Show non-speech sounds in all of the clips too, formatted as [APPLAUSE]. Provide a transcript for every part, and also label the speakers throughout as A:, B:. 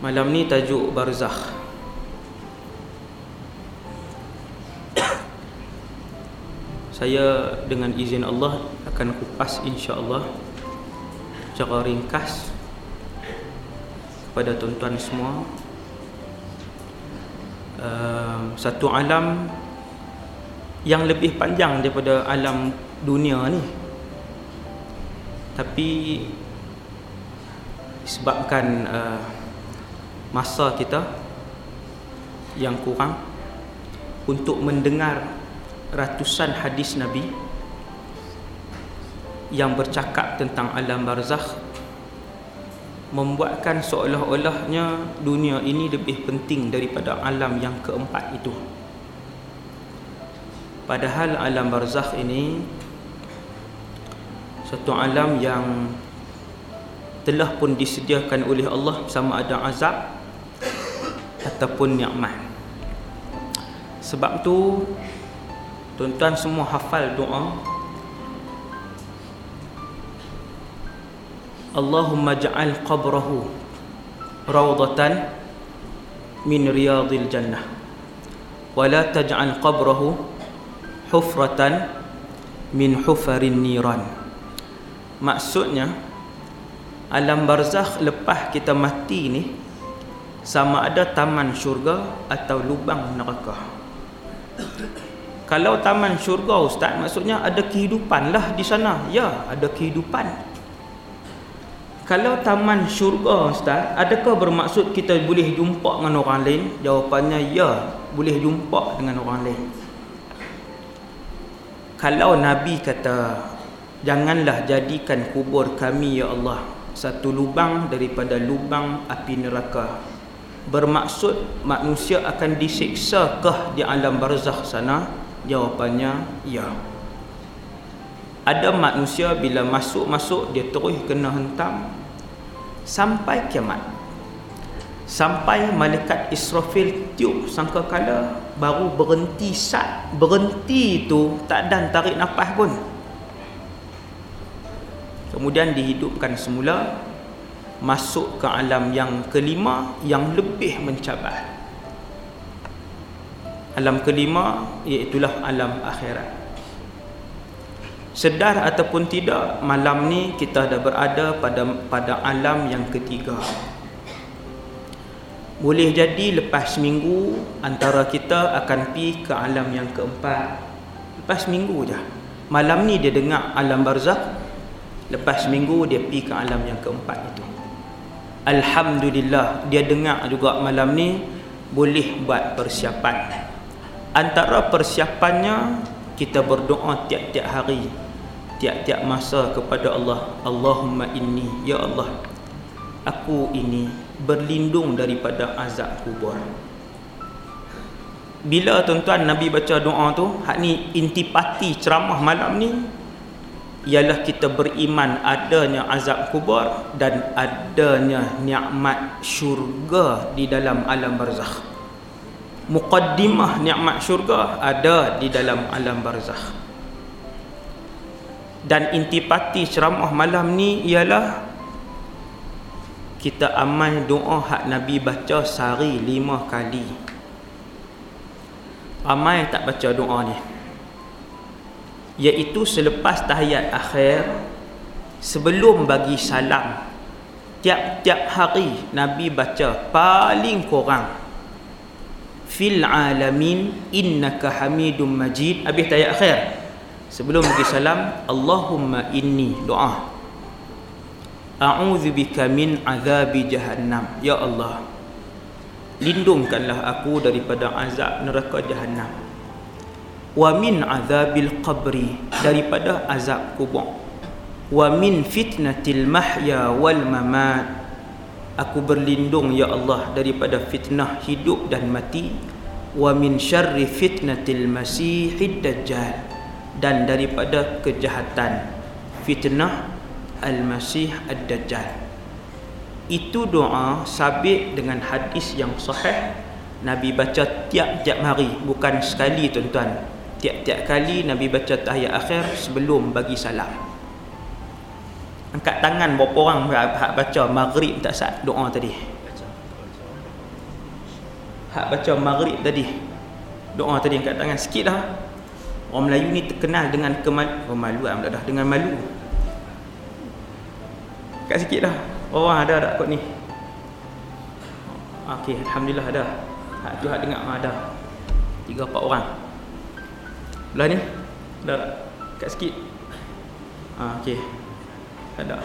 A: Malam ni tajuk barzakh. Saya dengan izin Allah akan kupas insya-Allah secara ringkas kepada tuan-tuan semua uh, satu alam yang lebih panjang daripada alam dunia ni tapi sebabkan uh, masa kita yang kurang untuk mendengar ratusan hadis Nabi yang bercakap tentang alam barzakh membuatkan seolah-olahnya dunia ini lebih penting daripada alam yang keempat itu. Padahal alam barzakh ini satu alam yang telah pun disediakan oleh Allah sama ada azab ataupun nikmat. Sebab tu tuan-tuan semua hafal doa. Allahumma ja'al qabrahu rawdatan min riyadil jannah. Wa la taj'al qabrahu hufratan min hufarin niran. Maksudnya alam barzakh lepas kita mati ni sama ada taman syurga atau lubang neraka. Kalau taman syurga ustaz maksudnya ada kehidupan lah di sana. Ya ada kehidupan. Kalau taman syurga ustaz adakah bermaksud kita boleh jumpa dengan orang lain? Jawapannya ya boleh jumpa dengan orang lain. Kalau nabi kata janganlah jadikan kubur kami ya Allah satu lubang daripada lubang api neraka bermaksud manusia akan disiksa kah di alam barzakh sana? Jawapannya ya. Ada manusia bila masuk-masuk dia terus kena hentam sampai kiamat. Sampai malaikat Israfil tiup sangka kala baru berhenti sat berhenti tu tak dan tarik nafas pun. Kemudian dihidupkan semula masuk ke alam yang kelima yang lebih mencabar. Alam kelima iaitulah alam akhirat. Sedar ataupun tidak malam ni kita dah berada pada pada alam yang ketiga. Boleh jadi lepas seminggu antara kita akan pi ke alam yang keempat. Lepas seminggu je. Malam ni dia dengar alam barzakh lepas seminggu dia pi ke alam yang keempat itu Alhamdulillah dia dengar juga malam ni boleh buat persiapan. Antara persiapannya kita berdoa tiap-tiap hari, tiap-tiap masa kepada Allah. Allahumma inni ya Allah. Aku ini berlindung daripada azab kubur. Bila tuan-tuan Nabi baca doa tu, hak ni intipati ceramah malam ni ialah kita beriman adanya azab kubur dan adanya nikmat syurga di dalam alam barzakh. Muqaddimah nikmat syurga ada di dalam alam barzakh. Dan intipati ceramah malam ni ialah kita amal doa hak Nabi baca sehari lima kali. Ramai tak baca doa ni iaitu selepas tahiyat akhir sebelum bagi salam tiap-tiap hari Nabi baca paling kurang fil alamin innaka hamidum majid. Habis tahiyat akhir sebelum bagi salam Allahumma inni doa a'udzu bika min azabi jahannam. Ya Allah lindungkanlah aku daripada azab neraka jahannam wa min azabil qabri daripada azab kubur. Wa min fitnatil mahya wal mamat. Aku berlindung ya Allah daripada fitnah hidup dan mati. Wa min syarri fitnatil masihid dajjal dan daripada kejahatan fitnah al-masih ad-dajjal. Itu doa sabit dengan hadis yang sahih. Nabi baca tiap-tiap hari bukan sekali tuan-tuan tiap-tiap kali Nabi baca tahiyat akhir sebelum bagi salam. Angkat tangan berapa orang baca maghrib tak sat doa tadi. Hak baca maghrib tadi. Doa tadi angkat tangan sikit dah orang Melayu ni terkenal dengan kemaluan oh, dah dengan malu. Kat sikit dah orang ada tak kot ni. Okey, alhamdulillah ada. Hak tu hak dengar ada. Tiga empat orang. Belah ni. Ada kat sikit. Ah okey. Ada.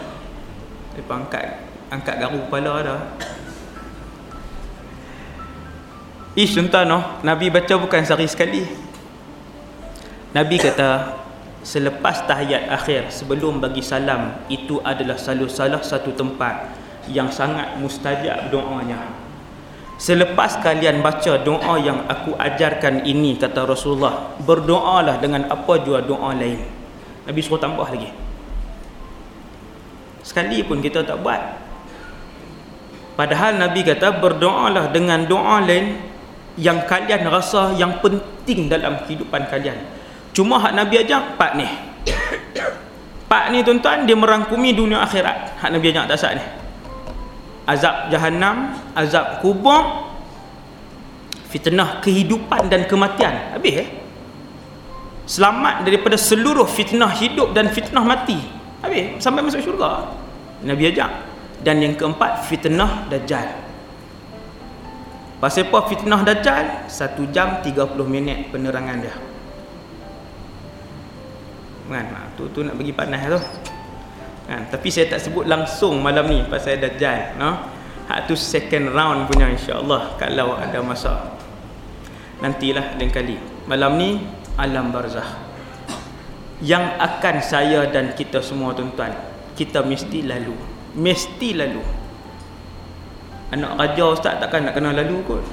A: Depa angkat angkat garu kepala ada. Ish tuan no, Nabi baca bukan sehari sekali. Nabi kata selepas tahiyat akhir sebelum bagi salam itu adalah salah satu tempat yang sangat mustajab doanya. Selepas kalian baca doa yang aku ajarkan ini kata Rasulullah, berdoalah dengan apa jua doa lain. Nabi suruh tambah lagi. Sekali pun kita tak buat. Padahal Nabi kata berdoalah dengan doa lain yang kalian rasa yang penting dalam kehidupan kalian. Cuma hak Nabi ajar pak ni. [COUGHS] Pak ni tuan-tuan dia merangkumi dunia akhirat. Hak Nabi ajar tak sat ni azab jahanam, azab kubur, fitnah kehidupan dan kematian. Habis eh? Selamat daripada seluruh fitnah hidup dan fitnah mati. Habis sampai masuk syurga. Nabi ajak. Dan yang keempat fitnah dajjal. Pasal apa fitnah dajjal? 1 jam 30 minit penerangan dia. Kan? Tu tu nak bagi panas tu kan? tapi saya tak sebut langsung malam ni pasal Dajjal no? hak tu second round punya insyaAllah kalau ada masa. Nantilah lain kali. Malam ni alam barzah. Yang akan saya dan kita semua tuan-tuan kita mesti lalu. Mesti lalu. Anak raja ustaz takkan nak kena lalu kot.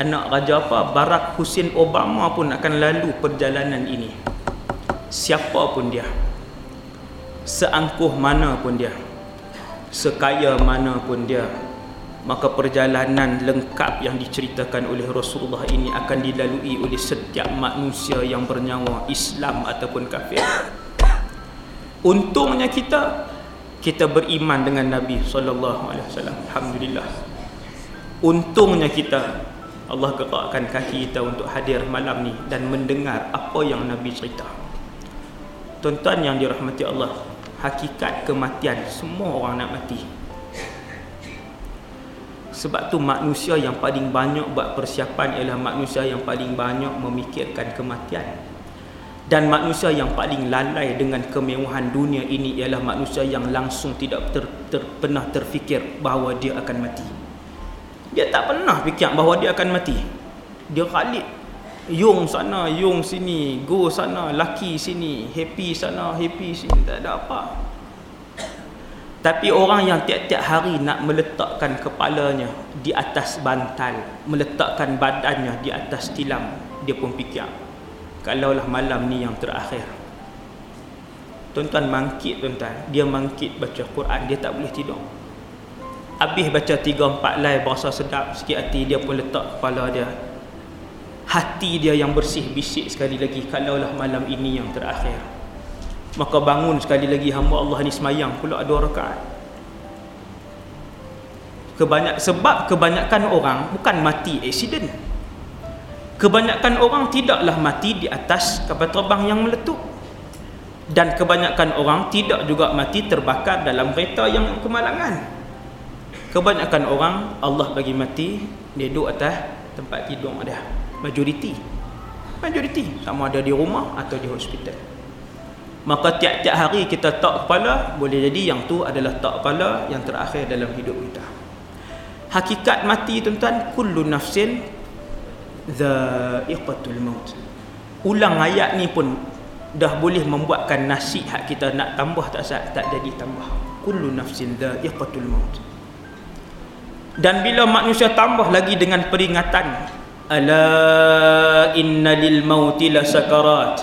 A: Anak raja apa? Barack Hussein Obama pun akan lalu perjalanan ini. Siapa pun dia seangkuh mana pun dia sekaya mana pun dia maka perjalanan lengkap yang diceritakan oleh Rasulullah ini akan dilalui oleh setiap manusia yang bernyawa Islam ataupun kafir. Untungnya kita kita beriman dengan Nabi sallallahu alaihi wasallam. Alhamdulillah. Untungnya kita Allah gerakkan kaki kita untuk hadir malam ni dan mendengar apa yang Nabi cerita. Tuan-tuan yang dirahmati Allah hakikat kematian. Semua orang nak mati. Sebab tu manusia yang paling banyak buat persiapan ialah manusia yang paling banyak memikirkan kematian. Dan manusia yang paling lalai dengan kemewahan dunia ini ialah manusia yang langsung tidak ter, ter, pernah terfikir bahawa dia akan mati. Dia tak pernah fikir bahawa dia akan mati. Dia khalid Yung sana, yung sini, go sana, laki sini, happy sana, happy sini, tak ada apa. Tapi orang yang tiap-tiap hari nak meletakkan kepalanya di atas bantal, meletakkan badannya di atas tilam, dia pun fikir, kalaulah malam ni yang terakhir. Tuan-tuan mangkit tuan-tuan, dia mangkit baca Quran, dia tak boleh tidur. Habis baca 3 4 lai berasa sedap sikit hati dia pun letak kepala dia hati dia yang bersih bisik sekali lagi kalaulah malam ini yang terakhir. Maka bangun sekali lagi hamba Allah ni semayang pula dua rakaat. Kebanyak sebab kebanyakan orang bukan mati accident. Kebanyakan orang tidaklah mati di atas kapal terbang yang meletup. Dan kebanyakan orang tidak juga mati terbakar dalam kereta yang kemalangan. Kebanyakan orang Allah bagi mati dia duduk atas tempat tidur dia majoriti. Majoriti. Sama ada di rumah atau di hospital. Maka tiap-tiap hari kita tak kepala boleh jadi yang tu adalah tak kepala yang terakhir dalam hidup kita. Hakikat mati tuan-tuan kullu nafsin dha'iqatul maut. Ulang ayat ni pun dah boleh membuatkan nasi hak kita nak tambah tak sah, tak jadi tambah. Kullu nafsin dha'iqatul maut. Dan bila manusia tambah lagi dengan peringatan lil mauti la sakarat.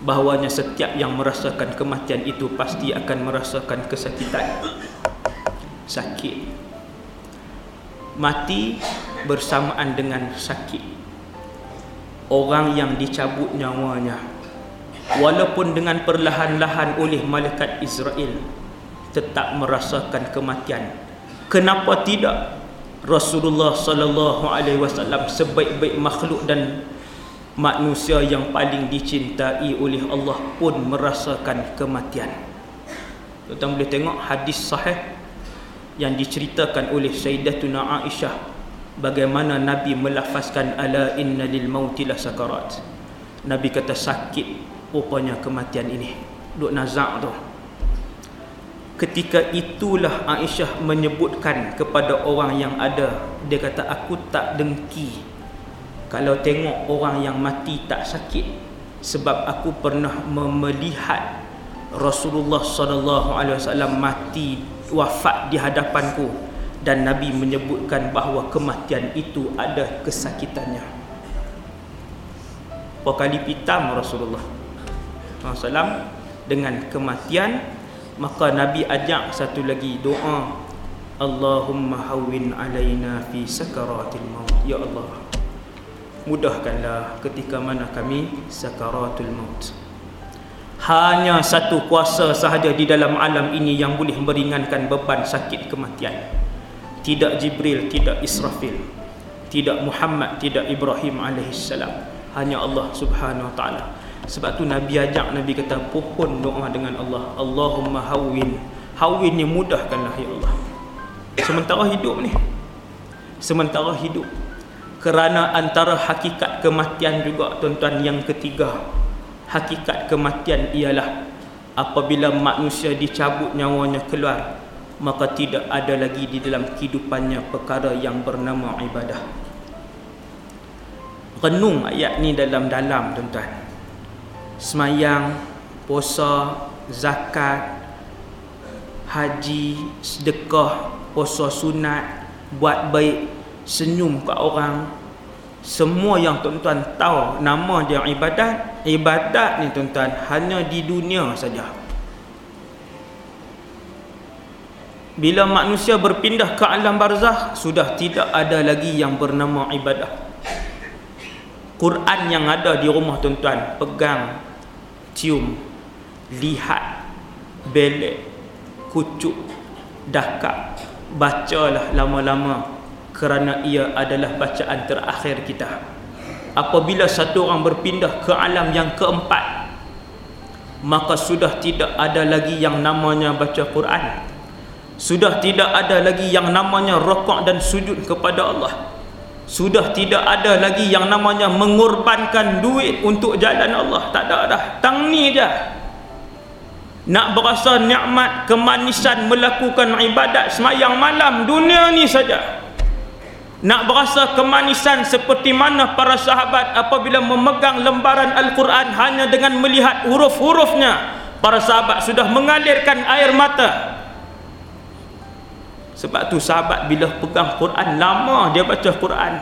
A: Bahawanya setiap yang merasakan kematian itu pasti akan merasakan kesakitan. Sakit. Mati bersamaan dengan sakit. Orang yang dicabut nyawanya. Walaupun dengan perlahan-lahan oleh malaikat Israel tetap merasakan kematian. Kenapa tidak Rasulullah sallallahu alaihi wasallam sebaik-baik makhluk dan manusia yang paling dicintai oleh Allah pun merasakan kematian. Kita boleh tengok hadis sahih yang diceritakan oleh Sayyidatuna Aisyah bagaimana Nabi melafazkan ala inna lil mauti sakarat. Nabi kata sakit rupanya kematian ini. Duk nazak tu. Ketika itulah Aisyah menyebutkan kepada orang yang ada dia kata aku tak dengki kalau tengok orang yang mati tak sakit sebab aku pernah melihat Rasulullah sallallahu alaihi wasallam mati wafat di hadapanku dan Nabi menyebutkan bahawa kematian itu ada kesakitannya. Berapa pitam Rasulullah SAW dengan kematian maka Nabi ajak satu lagi doa. Allahumma hawwin alaina fi sakaratil maut. Ya Allah mudahkanlah ketika mana kami sakaratul maut. Hanya satu kuasa sahaja di dalam alam ini yang boleh meringankan beban sakit kematian. Tidak Jibril tidak Israfil tidak Muhammad tidak Ibrahim alaihissalam. Hanya Allah subhanahu wa ta'ala sebab tu Nabi ajak Nabi kata pohon doa dengan Allah. Allahumma hawwin. Hawwin ni mudahkanlah ya Allah. Sementara hidup ni. Sementara hidup. Kerana antara hakikat kematian juga tuan-tuan yang ketiga. Hakikat kematian ialah apabila manusia dicabut nyawanya keluar maka tidak ada lagi di dalam kehidupannya perkara yang bernama ibadah. Renung ayat ni dalam-dalam tuan-tuan semayang puasa zakat haji sedekah puasa sunat buat baik senyum kat orang. Semua yang tuan-tuan tahu nama dia ibadat ibadat ni tuan-tuan hanya di dunia saja. Bila manusia berpindah ke alam barzah sudah tidak ada lagi yang bernama ibadah. Quran yang ada di rumah tuan-tuan pegang cium lihat belek kucuk dakak bacalah lama-lama kerana ia adalah bacaan terakhir kita. Apabila satu orang berpindah ke alam yang keempat maka sudah tidak ada lagi yang namanya baca Quran. Sudah tidak ada lagi yang namanya rokok dan sujud kepada Allah sudah tidak ada lagi yang namanya mengorbankan duit untuk jalan Allah. Tak ada dah. Tang ni je. Nak berasa nikmat kemanisan melakukan ibadat semayang malam dunia ni saja. Nak berasa kemanisan seperti mana para sahabat apabila memegang lembaran Al-Quran hanya dengan melihat huruf-hurufnya. Para sahabat sudah mengalirkan air mata sebab tu sahabat bila pegang Quran lama dia baca Quran.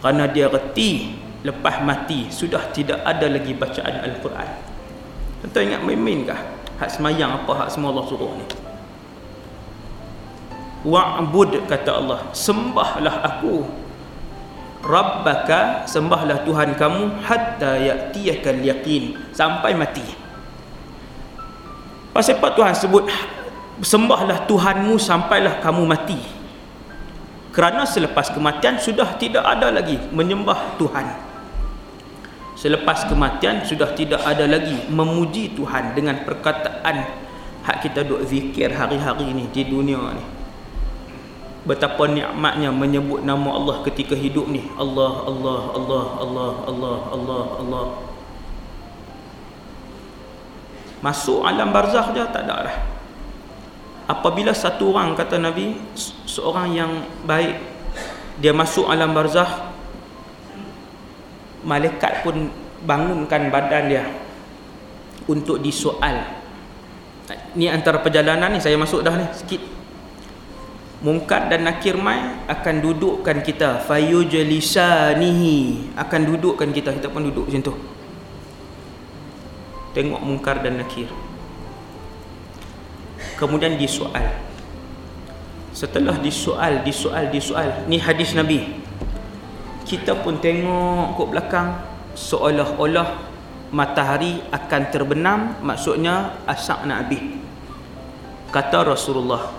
A: Kerana dia reti lepas mati sudah tidak ada lagi bacaan Al-Quran. Tentu ingat main-main kah? Hak semayang apa hak semua Allah suruh ni? Wa'bud kata Allah sembahlah aku. Rabbaka sembahlah Tuhan kamu hatta ya'tiyakal yaqin. Sampai mati. Pasal apa Tuhan sebut sembahlah Tuhanmu sampailah kamu mati. Kerana selepas kematian sudah tidak ada lagi menyembah Tuhan. Selepas kematian sudah tidak ada lagi memuji Tuhan dengan perkataan hak kita duk zikir hari-hari ni di dunia ni. Betapa nikmatnya menyebut nama Allah ketika hidup ni. Allah Allah Allah Allah Allah Allah Allah. Masuk alam barzakh je tak ada dah apabila satu orang kata Nabi seorang yang baik dia masuk alam barzakh malaikat pun bangunkan badan dia untuk disoal. Ni antara perjalanan ni saya masuk dah ni sikit. Mungkar dan nakir mai akan dudukkan kita. Fayujlisanihi akan dudukkan kita. Kita pun duduk macam tu. Tengok mungkar dan nakir kemudian disoal. Setelah disoal disoal disoal ni hadis nabi. Kita pun tengok ke belakang seolah-olah matahari akan terbenam maksudnya asak nak habis. Kata Rasulullah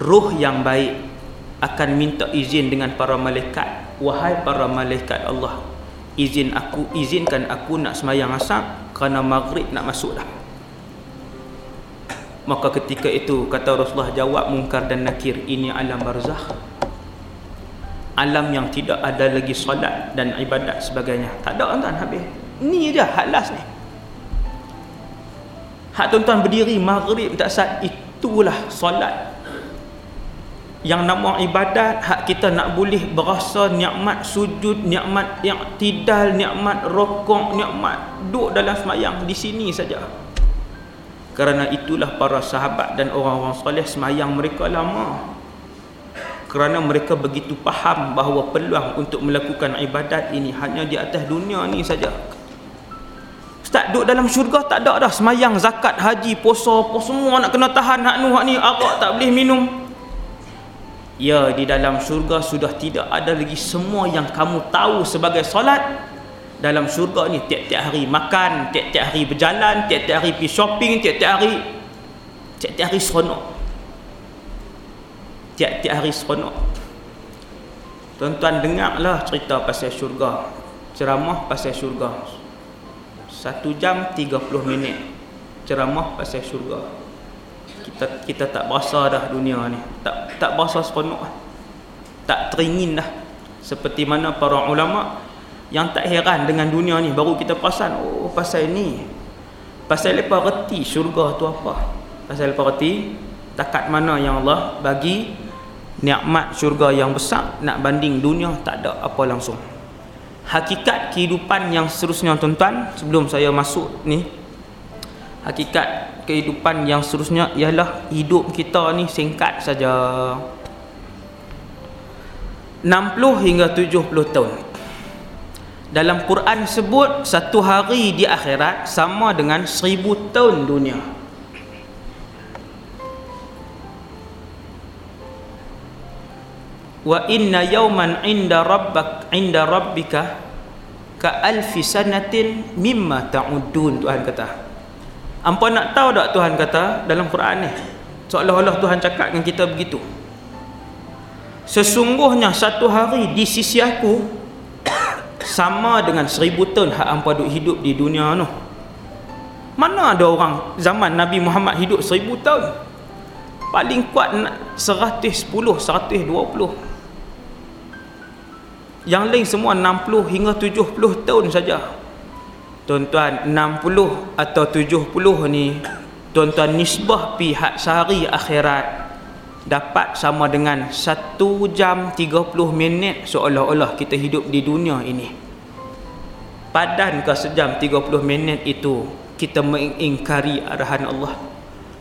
A: ruh yang baik akan minta izin dengan para malaikat. Wahai para malaikat Allah izin aku izinkan aku nak semayang asar kerana maghrib nak masuk dah maka ketika itu kata Rasulullah jawab mungkar dan nakir ini alam barzakh. Alam yang tidak ada lagi solat dan ibadat sebagainya. Tak ada tuan habis. Ni je hak last ni. Hak tuan-tuan berdiri maghrib tak saat itulah solat. Yang nama ibadat hak kita nak boleh berasa nikmat sujud nikmat yang tidal nikmat rokok nikmat duduk dalam semayang di sini saja kerana itulah para sahabat dan orang-orang soleh semayang mereka lama. Kerana mereka begitu faham bahawa peluang untuk melakukan ibadat ini hanya di atas dunia ni saja. Ustaz duduk dalam syurga tak ada dah semayang zakat haji puasa apa semua nak kena tahan hak nu hak ni arak tak boleh minum. Ya di dalam syurga sudah tidak ada lagi semua yang kamu tahu sebagai solat Dalam syurga ni tiap-tiap hari makan, tiap-tiap hari berjalan, tiap-tiap hari pergi shopping, tiap-tiap hari Tiap-tiap hari seronok. Tiap-tiap hari seronok. Tuan-tuan dengarlah cerita pasal syurga Ceramah pasal syurga. Satu jam tiga puluh minit Ceramah pasal syurga. Kita kita tak berasa dah dunia ni. Tak tak berasa seronok. Tak teringin dah. Seperti mana para ulama yang tak heran dengan dunia ni baru kita perasan oh pasal ni. Pasal lepas reti syurga tu apa? Pasal lepas reti takat mana yang Allah bagi nikmat syurga yang besar nak banding dunia tak ada apa langsung. Hakikat kehidupan yang seterusnya tuan-tuan sebelum saya masuk ni hakikat kehidupan yang seterusnya ialah hidup kita ni singkat saja. 60 hingga 70 tahun dalam Quran sebut satu hari di akhirat sama dengan seribu tahun dunia wa inna yawman inda rabbak inda rabbika ka alfi sanatin mimma ta'udun Tuhan kata Ampa nak tahu tak Tuhan kata dalam Quran ni? Seolah-olah Tuhan cakap dengan kita begitu. Sesungguhnya satu hari di sisi aku sama dengan seribu tahun hak ampa duk hidup di dunia tu. Mana ada orang zaman Nabi Muhammad hidup seribu tahun? Paling kuat seratus sepuluh, seratus dua puluh. Yang lain semua enam puluh hingga tujuh puluh tahun saja tuan-tuan 60 atau 70 ni tuan-tuan nisbah pihak sehari akhirat dapat sama dengan 1 jam 30 minit seolah-olah kita hidup di dunia ini. Padan ke sejam 30 minit itu kita mengingkari arahan Allah.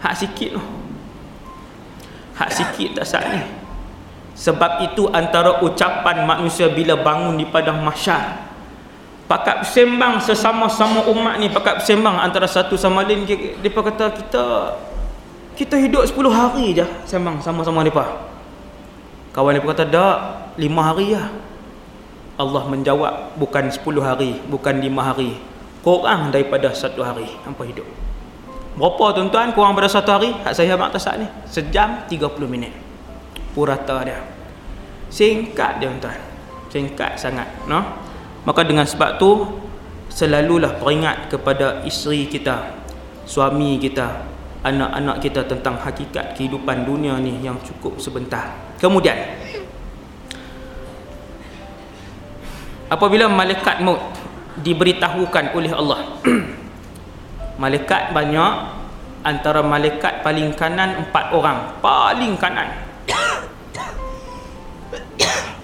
A: Hak sikit tu hak sikit tak sah ni sebab itu antara ucapan manusia bila bangun di padang mahsyar pakat bersembang sesama-sama umat ni pakat bersembang antara satu sama lain depa kata kita kita hidup 10 hari je. Sembang sama-sama depa kawan depa kata dak 5 hari lah. Allah menjawab bukan 10 hari bukan 5 hari. Kurang daripada satu hari hampa hidup. Berapa tuan-tuan? Kurang pada satu hari? Hak saya mak tasak ni. Sejam 30 minit. Purata dia. Singkat dia tuan singkat sangat no? maka dengan sebab tu selalulah peringat kepada isteri kita suami kita anak-anak kita tentang hakikat kehidupan dunia ni yang cukup sebentar. Kemudian apabila malaikat maut diberitahukan oleh Allah [CLEARS THROAT] malaikat banyak antara malaikat paling kanan empat orang paling kanan. [COUGHS]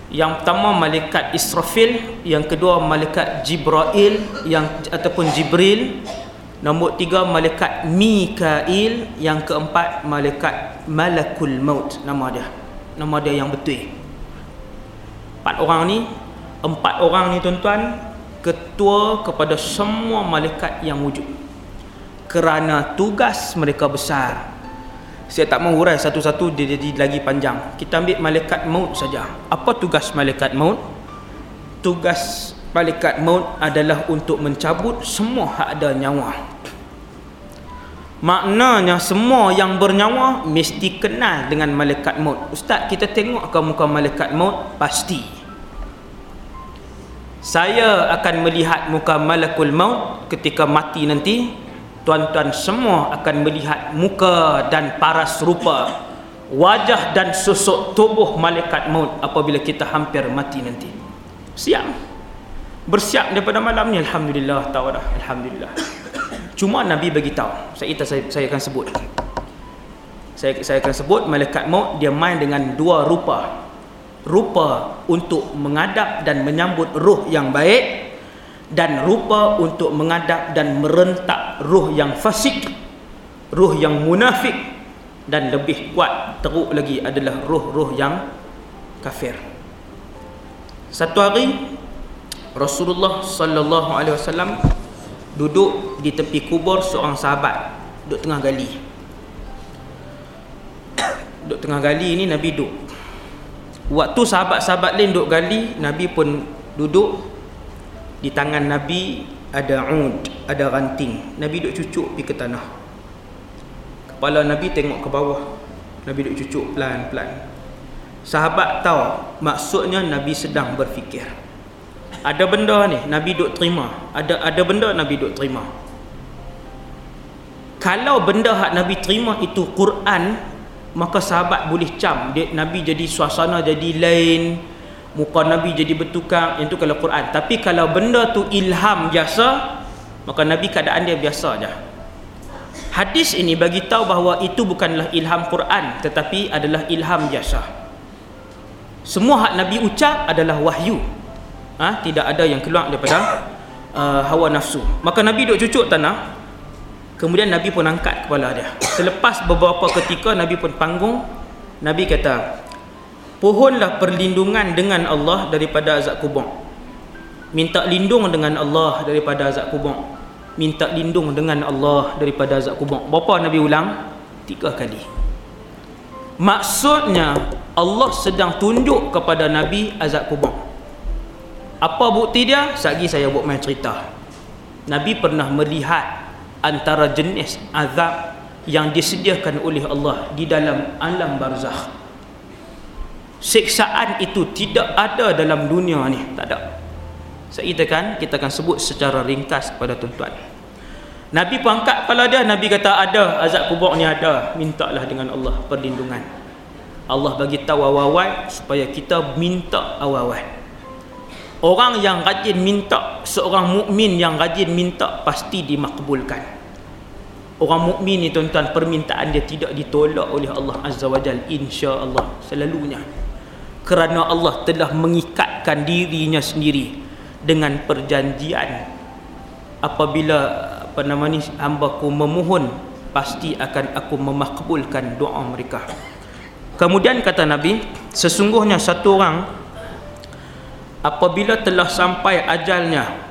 A: Yang pertama malaikat Israfil yang kedua malaikat Jibril yang ataupun Jibril nombor tiga malaikat Mikail. Yang keempat malaikat Malakul Maut. Nama dia. Nama dia yang betul. Empat orang ni empat orang ni tuan-tuan ketua kepada semua malaikat yang wujud. Kerana tugas mereka besar. Saya tak mau hurai satu-satu dia jadi lagi panjang. Kita ambil malaikat maut saja. Apa tugas malaikat maut? Tugas malaikat maut adalah untuk mencabut semua hak ada nyawa Maknanya semua yang bernyawa mesti kenal dengan malaikat maut. Ustaz, kita tengok ke muka malaikat maut? Pasti. Saya akan melihat muka malakul maut ketika mati nanti. Tuan-tuan semua akan melihat muka dan paras rupa wajah dan susuk tubuh malaikat maut apabila kita hampir mati nanti. Siap. Bersiap daripada malam ni alhamdulillah tahu dah alhamdulillah. Cuma Nabi bagi tahu. Saya, saya saya akan sebut. Saya saya akan sebut malaikat maut dia main dengan dua rupa. Rupa untuk mengadap dan menyambut ruh yang baik dan rupa untuk mengadap dan merentak ruh yang fasik, ruh yang munafik dan lebih kuat teruk lagi adalah ruh-ruh yang kafir. Satu hari Rasulullah sallallahu alaihi wasallam duduk di tepi kubur seorang sahabat duduk tengah gali. [COUGHS] Duduk tengah gali ni Nabi duduk. Waktu sahabat-sahabat lain duduk gali Nabi pun duduk di tangan Nabi ada ud ada ranting. Nabi duduk cucuk pergi ke tanah. Kepala Nabi tengok ke bawah. Nabi duduk cucuk pelan-pelan. Sahabat tahu maksudnya Nabi sedang berfikir ada benda ni Nabi duk terima. Ada ada benda Nabi duk terima. Kalau benda hak Nabi terima itu Quran maka sahabat boleh cam. Dia, Nabi jadi suasana jadi lain muka Nabi jadi bertukar itu kalau Quran. Tapi kalau benda tu ilham biasa maka Nabi keadaan dia biasa aja. Hadis ini bagi tahu bahawa itu bukanlah ilham Quran tetapi adalah ilham biasa. Semua hak Nabi ucap adalah wahyu ha, tidak ada yang keluar daripada uh, hawa nafsu. Maka Nabi duduk cucuk tanah kemudian Nabi pun angkat kepala dia. Selepas beberapa ketika Nabi pun panggung. Nabi kata pohonlah perlindungan dengan Allah daripada azab kubur. Minta lindung dengan Allah daripada azab kubur. Minta lindung dengan Allah daripada azab kubur. Berapa Nabi ulang tiga kali. Maksudnya Allah sedang tunjuk kepada Nabi azab kubur apa bukti dia? Sagi saya buat main cerita. Nabi pernah melihat antara jenis azab yang disediakan oleh Allah di dalam alam barzakh. Siksaan itu tidak ada dalam dunia ni, tak ada. Saya kan kita akan sebut secara ringkas kepada tuan-tuan. Nabi pun angkat kepala dia, Nabi kata ada azab kubur ni ada, mintalah dengan Allah perlindungan. Allah bagi tahu awal-awal supaya kita minta awal-awal. Orang yang rajin minta, seorang mukmin yang rajin minta pasti dimakbulkan. Orang mukmin ni tuan-tuan permintaan dia tidak ditolak oleh Allah Azza wa Jal insya-Allah selalunya. Kerana Allah telah mengikatkan dirinya sendiri dengan perjanjian apabila apa nama ni hamba ku memohon pasti akan aku memakbulkan doa mereka. Kemudian kata Nabi, sesungguhnya satu orang apabila telah sampai ajalnya.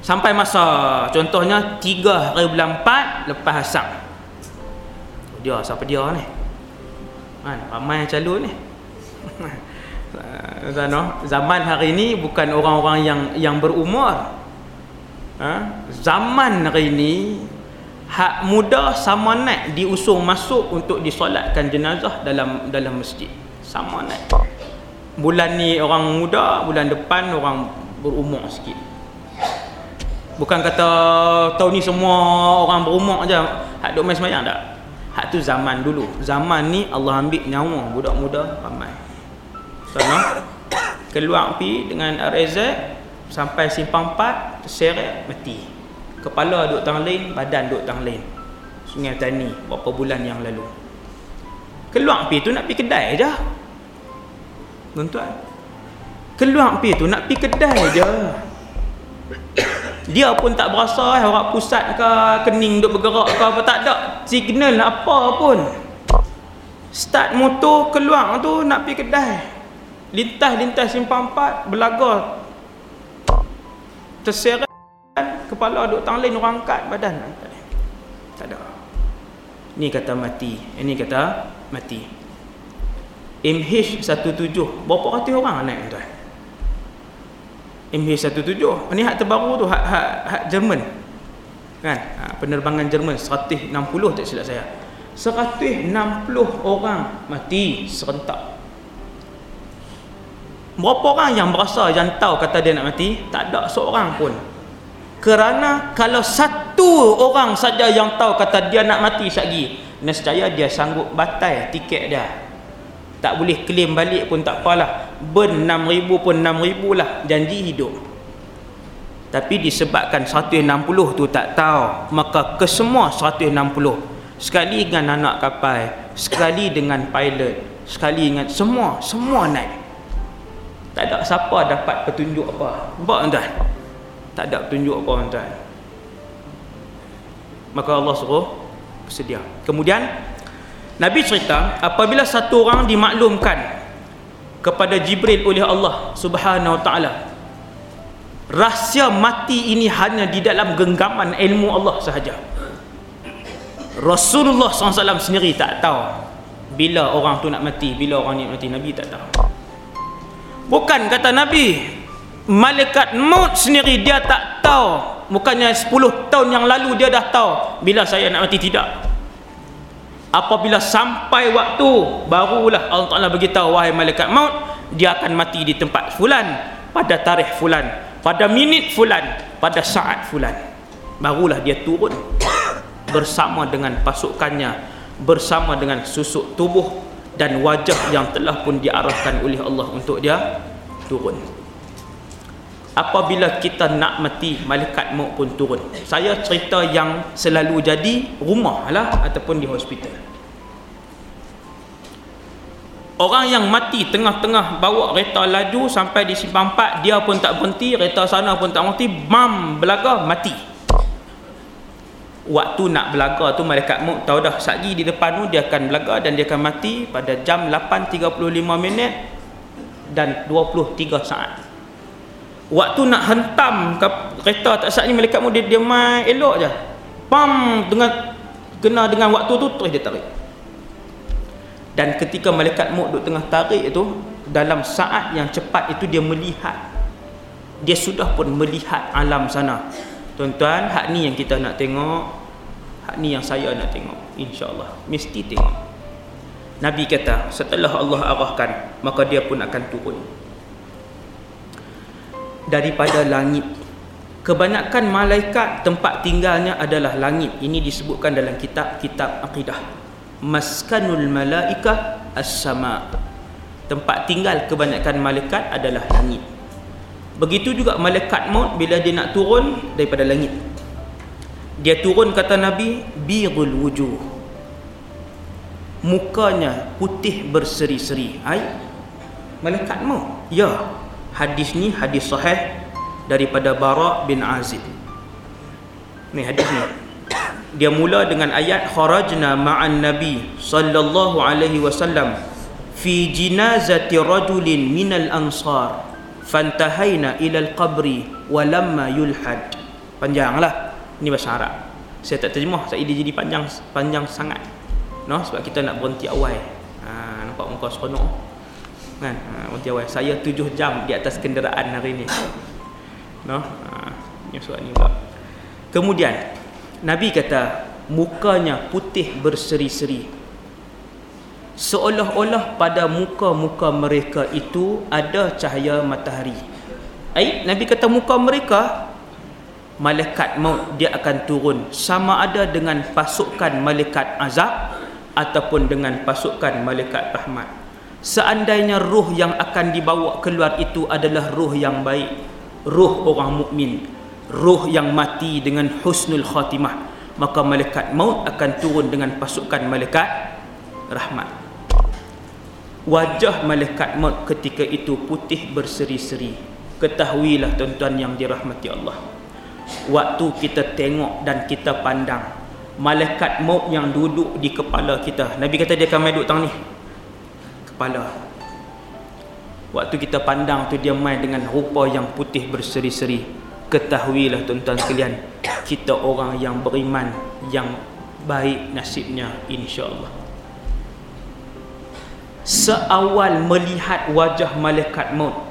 A: Sampai masa contohnya 3 hari bulan 4 lepas asam. Dia siapa dia ni? Kan ramai calon ni. [LAUGHS] Zaman hari ini bukan orang-orang yang yang berumur. Ha? zaman hari ini hak muda sama naik diusung masuk untuk disolatkan jenazah dalam dalam masjid. Sama naik bulan ni orang muda bulan depan orang berumur sikit. Bukan kata tahun ni semua orang berumur aja hak duk main semayang tak? Hak tu zaman dulu. Zaman ni Allah ambil nyawa budak muda ramai. Sana keluar pi dengan RZ sampai simpang 4 terseret mati. Kepala duk tang lain badan duk tang lain. Sungai tani berapa bulan yang lalu. Keluar pi tu nak pi kedai aja tuan-tuan. Keluar pi tu nak pi kedai je. Dia pun tak berasa eh orang pusat ke kening duk bergerak ke apa tak ada. Signal apa pun. Start motor keluar tu nak pi kedai. Lintas-lintas simpang empat belaga terseret kepala duk tang lain orang angkat badan. Tak ada. Ni kata mati. Ini kata mati MH17 berapa ratus orang naik tuan? MH17 ni hak terbaru tu hak hak hak Jerman. Kan? Ha, penerbangan Jerman 160 tak silap saya. 160 orang mati serentak. Berapa orang yang berasa yang tahu kata dia nak mati? Tak ada seorang pun. Kerana kalau satu orang saja yang tahu kata dia nak mati lagi nescaya dia sanggup batal tiket dia tak boleh claim balik pun tak apalah. Ben 6000 pun 6000 lah. Janji hidup. Tapi disebabkan 160 tu tak tahu. Maka kesemua 160 sekali dengan anak kapal sekali dengan pilot sekali dengan semua semua naik. Tak ada siapa dapat petunjuk apa. Nampak tuan tak ada petunjuk apa tuan maka Allah suruh bersedia. Kemudian Nabi cerita apabila satu orang dimaklumkan kepada Jibril oleh Allah Subhanahu wa taala rahsia mati ini hanya di dalam genggaman ilmu Allah sahaja Rasulullah SAW sendiri tak tahu bila orang tu nak mati, bila orang ni mati. Nabi tak tahu. Bukan kata Nabi, malaikat maut sendiri dia tak tahu. Bukannya 10 tahun yang lalu dia dah tahu bila saya nak mati tidak. Apabila sampai waktu barulah Allah Taala beritahu wahai malaikat maut dia akan mati di tempat fulan pada tarikh fulan pada minit fulan pada saat fulan. Barulah dia turun [COUGHS] bersama dengan pasukannya bersama dengan susuk tubuh dan wajah yang telah pun diarahkan oleh Allah untuk dia turun apabila kita nak mati malaikat maut pun turun. Saya cerita yang selalu jadi rumah lah ataupun di hospital. Orang yang mati tengah-tengah bawa kereta laju sampai di simpang 4 dia pun tak berhenti kereta sana pun tak berhenti bam belaga mati. Waktu nak belaga tu malaikat maut tahu dah sagi di depan tu dia akan belaga dan dia akan mati pada jam 8.35 minit dan 23 saat waktu nak hentam ke kereta tak saat ni malaikat maut dia, dia main elok je. Pam dengan kena dengan waktu tu terus dia tarik. Dan ketika malaikat maut duduk tengah tarik itu dalam saat yang cepat itu dia melihat. Dia sudah pun melihat alam sana. Tuan-tuan hak ni yang kita nak tengok. Hak ni yang saya nak tengok InsyaAllah. Mesti tengok. Nabi kata Setelah Allah arahkan Maka dia pun akan turun Daripada langit. Kebanyakan malaikat Tempat tinggalnya adalah langit. Ini disebutkan dalam kitab-kitab akidah. Maskanul malaikah As-sama. Tempat tinggal kebanyakan malaikat adalah langit. Begitu juga malaikat maut Bila dia nak turun Daripada langit. Dia turun kata Nabi birul wujuh. Mukanya putih berseri-seri. Ai malaikat mau ya hadis ni hadis sahih daripada Bara bin Azib. Ni hadis ni. Dia mula dengan ayat kharajna ma'an nabi sallallahu alaihi wasallam fi jinazati rajulin minal ansar fantahaina ila al-qabri wa lamma yulhad. Panjanglah ini bahasa Arab. Saya tak terjemah saya dia jadi panjang panjang sangat. No sebab kita nak berhenti awal. Ha, nampak muka seronok kan? Ha, berhenti awal. Saya tujuh jam di atas kenderaan hari ini no? Ha, surat ni pula kemudian Nabi kata mukanya putih berseri-seri. Seolah-olah pada muka-muka mereka itu ada cahaya matahari. Ai Nabi kata muka mereka malaikat maut dia akan turun. Sama ada dengan pasukan malaikat azab ataupun dengan pasukan malaikat rahmat seandainya ruh yang akan dibawa keluar itu adalah ruh yang baik ruh orang mukmin ruh yang mati dengan husnul khatimah maka malaikat maut akan turun dengan pasukan malaikat rahmat. Wajah malaikat maut ketika itu putih berseri-seri. Ketahuilah tuan-tuan yang dirahmati Allah waktu kita tengok dan kita pandang malaikat maut yang duduk di kepala kita Nabi kata dia akan main duduk tangan ni kepala. Waktu kita pandang tu dia main dengan rupa yang putih berseri-seri. Ketahuilah tuan-tuan sekalian kita orang yang beriman yang baik nasibnya insya-Allah. Seawal melihat wajah malaikat maut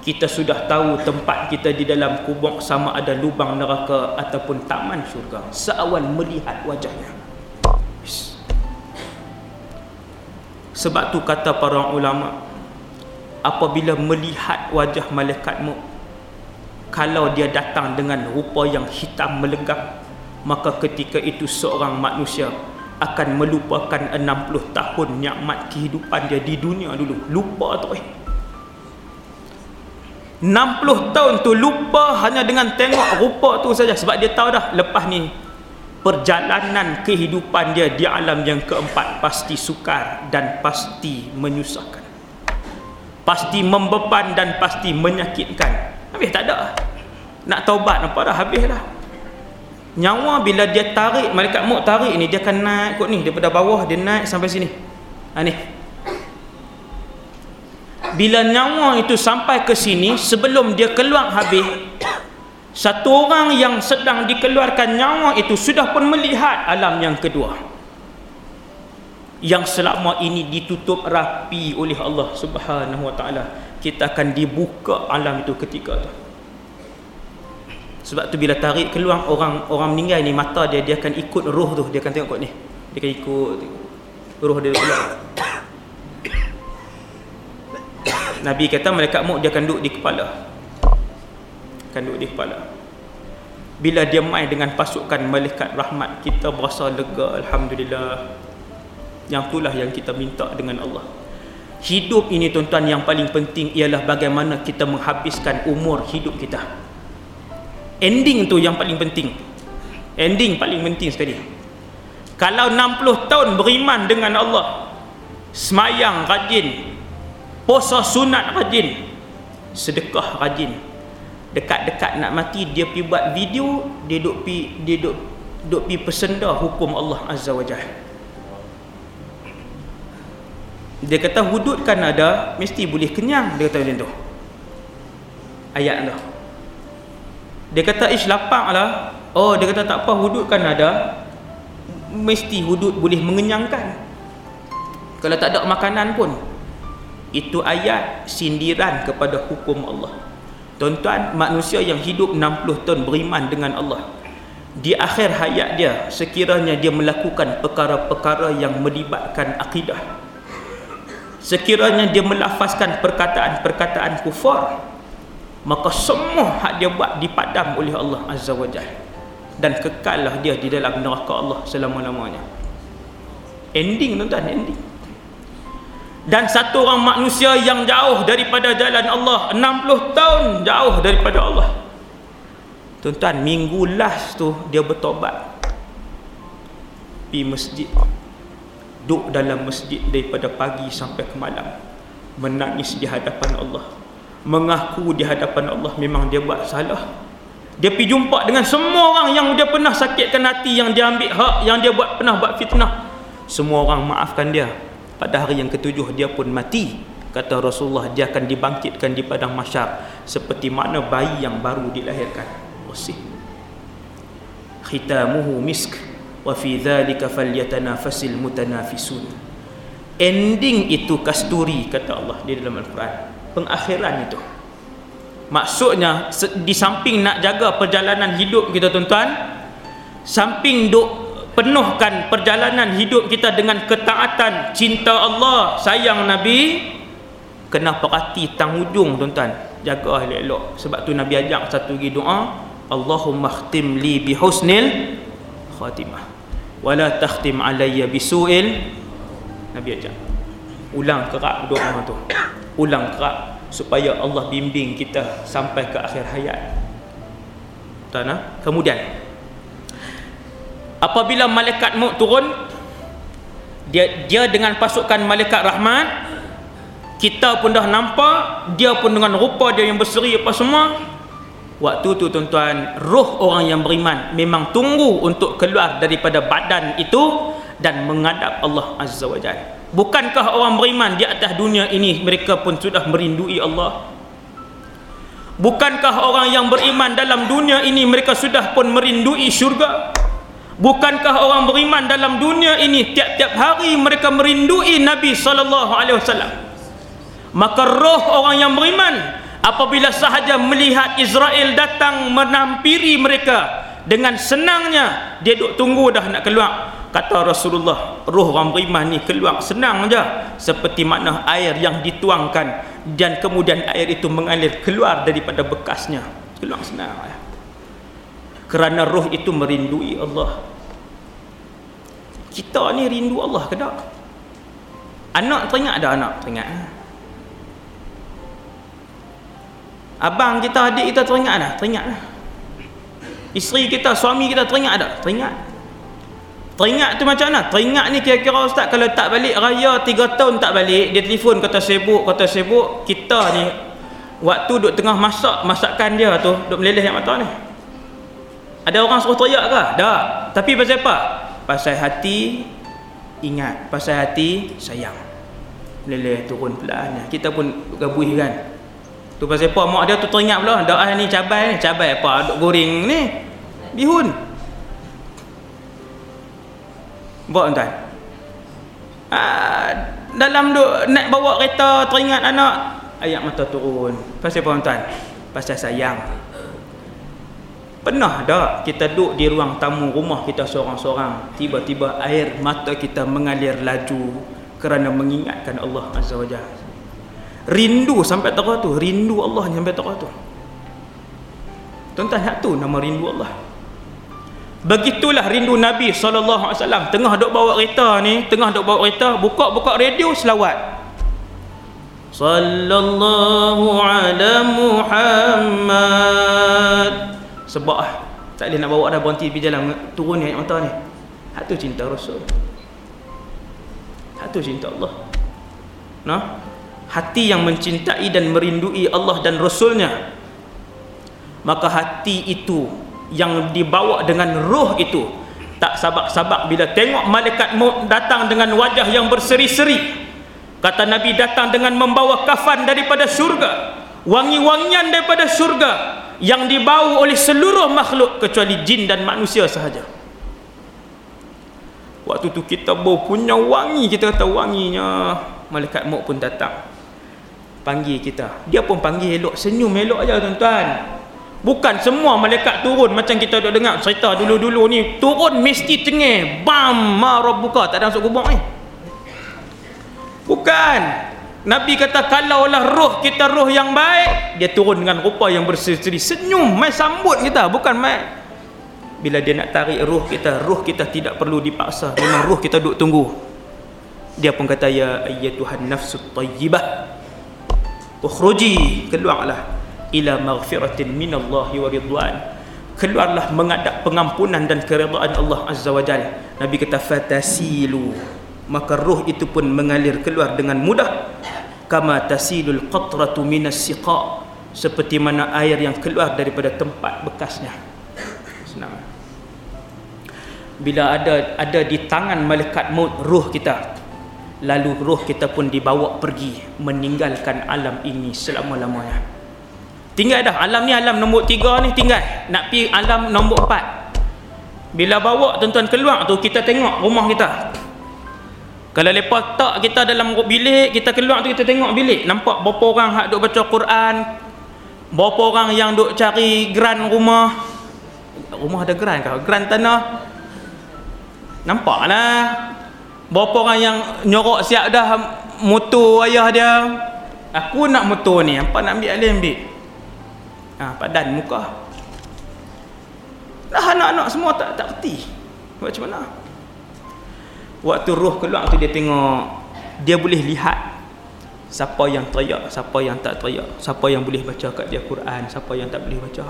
A: kita sudah tahu tempat kita di dalam kubur sama ada lubang neraka ataupun taman syurga. Seawal melihat wajahnya sebab tu kata para ulama apabila melihat wajah malaikat maut kalau dia datang dengan rupa yang hitam melegap maka ketika itu seorang manusia akan melupakan 60 tahun nikmat kehidupan dia di dunia dulu. Lupa tu eh. 60 tahun tu lupa hanya dengan tengok rupa tu saja. Sebab dia tahu dah lepas ni perjalanan kehidupan dia di alam yang keempat pasti sukar dan pasti menyusahkan. Pasti membeban dan pasti menyakitkan. Habis tak ada nak taubat apa dah habis dah. Nyawa bila dia tarik malaikat maut tarik ni dia akan naik kot ni. Daripada bawah dia naik sampai sini. Ha ni. Bila nyawa itu sampai ke sini sebelum dia keluar habis satu orang yang sedang dikeluarkan nyawa itu sudah pun melihat alam yang kedua. Yang selama ini ditutup rapi oleh Allah Subhanahu wa taala kita akan dibuka alam itu ketika tu. Sebab tu bila tarik keluar orang orang meninggal ni mata dia dia akan ikut roh tu. Dia akan tengok kot ni. Dia akan ikut roh dia keluar. [COUGHS] Nabi kata malaikat maut dia akan duduk di kepala akan duduk di kepala. Bila dia main dengan pasukan malaikat rahmat kita berasa lega Alhamdulillah. Yang itulah yang kita minta dengan Allah. Hidup ini tuan-tuan yang paling penting ialah bagaimana kita menghabiskan umur hidup kita. Ending tu yang paling penting. Ending paling penting sekali. Kalau 60 tahun beriman dengan Allah semayang rajin puasa sunat rajin sedekah rajin dekat-dekat nak mati dia pi buat video dia duk pi dia duk duk pi pesenda hukum Allah azza wajalla dia kata hudud kan ada mesti boleh kenyang dia kata macam tu. Ayat tu dia kata ish lapang lah. Oh dia kata tak apa hudud kan ada mesti hudud boleh mengenyangkan. Kalau tak ada makanan pun itu ayat sindiran kepada hukum Allah tuan-tuan manusia yang hidup 60 tahun beriman dengan Allah di akhir hayat dia sekiranya dia melakukan perkara-perkara yang melibatkan akidah sekiranya dia melafazkan perkataan-perkataan kufar maka semua hak dia buat dipadam oleh Allah Azza wa Jalla dan kekallah dia di dalam neraka Allah selama-lamanya. Ending tuan-tuan ending dan satu orang manusia yang jauh daripada jalan Allah 60 tahun jauh daripada Allah. Tuan-tuan minggu last tu dia bertobat. Pergi masjid. Duduk dalam masjid daripada pagi sampai ke malam. Menangis di hadapan Allah. Mengaku di hadapan Allah memang dia buat salah. Dia pergi jumpa dengan semua orang yang dia pernah sakitkan hati yang dia ambil hak yang dia buat pernah buat fitnah. Semua orang maafkan dia pada hari yang ketujuh dia pun mati. Kata Rasulullah dia akan dibangkitkan di padang mahsyar seperti mana bayi yang baru dilahirkan. Bersih. Khitamuhu misk. Wa fi dhalika falyatanafasil mutanafisun. Ending itu kasturi kata Allah di dalam al-Quran. Pengakhiran itu. Maksudnya di samping nak jaga perjalanan hidup kita tuan-tuan samping duk penuhkan perjalanan hidup kita dengan ketaatan cinta Allah sayang Nabi kena perhati tang hujung tuan-tuan. Jaga elok-elok sebab tu Nabi ajak satu lagi doa Allahumma khtim li bi husnil khatimah. Wala takhtim alayya bisu'il Nabi ajak. Ulang kerap doa tu. Ulang kerap supaya Allah bimbing kita sampai ke akhir hayat. Tuan kemudian apabila malaikat maut turun dia dia dengan pasukan malaikat rahmat kita pun dah nampak dia pun dengan rupa dia yang berseri apa semua. Waktu tu tuan-tuan roh orang yang beriman memang tunggu untuk keluar daripada badan itu dan menghadap Allah Azza wa Jalla. Bukankah orang beriman di atas dunia ini mereka pun sudah merindui Allah? Bukankah orang yang beriman dalam dunia ini mereka sudah pun merindui syurga Bukankah orang beriman dalam dunia ini tiap-tiap hari mereka merindui Nabi sallallahu alaihi wasallam? Maka roh orang yang beriman apabila sahaja melihat Israel datang menampiri mereka dengan senangnya dia duk tunggu dah nak keluar kata Rasulullah roh orang beriman ni keluar senang je seperti mana air yang dituangkan dan kemudian air itu mengalir keluar daripada bekasnya keluar senang ya. Kerana roh itu merindui Allah kita ni rindu Allah ke tak anak teringat ada anak teringat abang kita adik kita teringat dah teringat dah Isteri kita, suami kita teringat tak? Teringat. Teringat tu macam mana? Teringat ni kira-kira ustaz kalau tak balik raya 3 tahun tak balik, dia telefon kata sibuk, kata sibuk, kita ni waktu duk tengah masak masakan dia tu, duk meleleh yang mata ni. Ada orang suruh teriak ke? Tak. Tapi pasal apa? Pasal hati ingat, pasal hati sayang. Meleleh turun pelan. Kita pun gabuih kan. Tu pasal apa mak dia tu teringat pula, dak ni cabai ni, cabai apa duk goreng ni bihun buat tuan ah, dalam duk nak bawa kereta teringat anak ayat mata turun pasal apa tuan pasal sayang pernah tak kita duduk di ruang tamu rumah kita seorang-seorang? Tiba-tiba air mata kita mengalir laju kerana mengingatkan Allah Azza wa Jalla. Rindu sampai terah tu. Rindu Allah sampai terah tu. Tuan-tuan tu nama rindu Allah. Begitulah rindu Nabi SAW Tengah duk bawa kereta ni Tengah duk bawa kereta Buka-buka radio selawat. Sallallahu ala Muhammad Sebab ah, Tak boleh nak bawa dah berhenti pergi jalan. Turun ni ayat mata ni. Hak tu cinta Rasul. Hak tu cinta Allah. Nah, Hati yang mencintai dan merindui Allah dan Rasulnya Maka hati itu yang dibawa dengan roh itu tak sabak-sabak bila tengok malaikat maut datang dengan wajah yang berseri-seri. Kata Nabi datang dengan membawa kafan daripada syurga wangi-wangian daripada syurga yang dibawa oleh seluruh makhluk kecuali jin dan manusia sahaja waktu tu kita bau punya wangi kita kata wanginya malaikat maut pun datang panggil kita dia pun panggil elok senyum elok aja tuan-tuan Bukan semua malaikat turun macam kita dah dengar cerita dulu-dulu ni. Turun mesti tengah. Bam! Ma buka Tak ada masuk kubur ni. Bukan. Nabi kata kalaulah roh kita roh yang baik. Dia turun dengan rupa yang berseri-seri. Senyum. Mai sambut kita. Bukan mai. Bila dia nak tarik roh kita. Roh kita tidak perlu dipaksa. Memang roh kita duduk tunggu. Dia pun kata ya ayyatuhan nafsut tayyibah. Ukhruji. Keluarlah ila maghfiratin minallahi wa ridwan keluarlah mengadap pengampunan dan keredaan Allah azza wa jalla nabi kata fatasilu maka roh itu pun mengalir keluar dengan mudah kama tasilul qatratu minas siqa seperti mana air yang keluar daripada tempat bekasnya senang bila ada ada di tangan malaikat maut roh kita lalu roh kita pun dibawa pergi meninggalkan alam ini selama-lamanya Tinggal dah alam ni alam nombor tiga ni tinggal. Nak pi alam nombor empat. Bila bawa tuan-tuan keluar tu kita tengok rumah kita. Kalau lepas tak kita dalam bilik, kita keluar tu kita tengok bilik. Nampak berapa orang hak duk baca Quran. Berapa orang yang duk cari geran rumah. Rumah ada geran kau? Geran tanah. Nampak lah. Berapa orang yang nyorok siap dah motor ayah dia. Aku nak motor ni. Apa nak ambil alih ambil ha, padan muka dah anak-anak semua tak tak peti macam mana waktu roh keluar tu dia tengok dia boleh lihat siapa yang teriak siapa yang tak teriak siapa yang boleh baca kat dia Quran siapa yang tak boleh baca.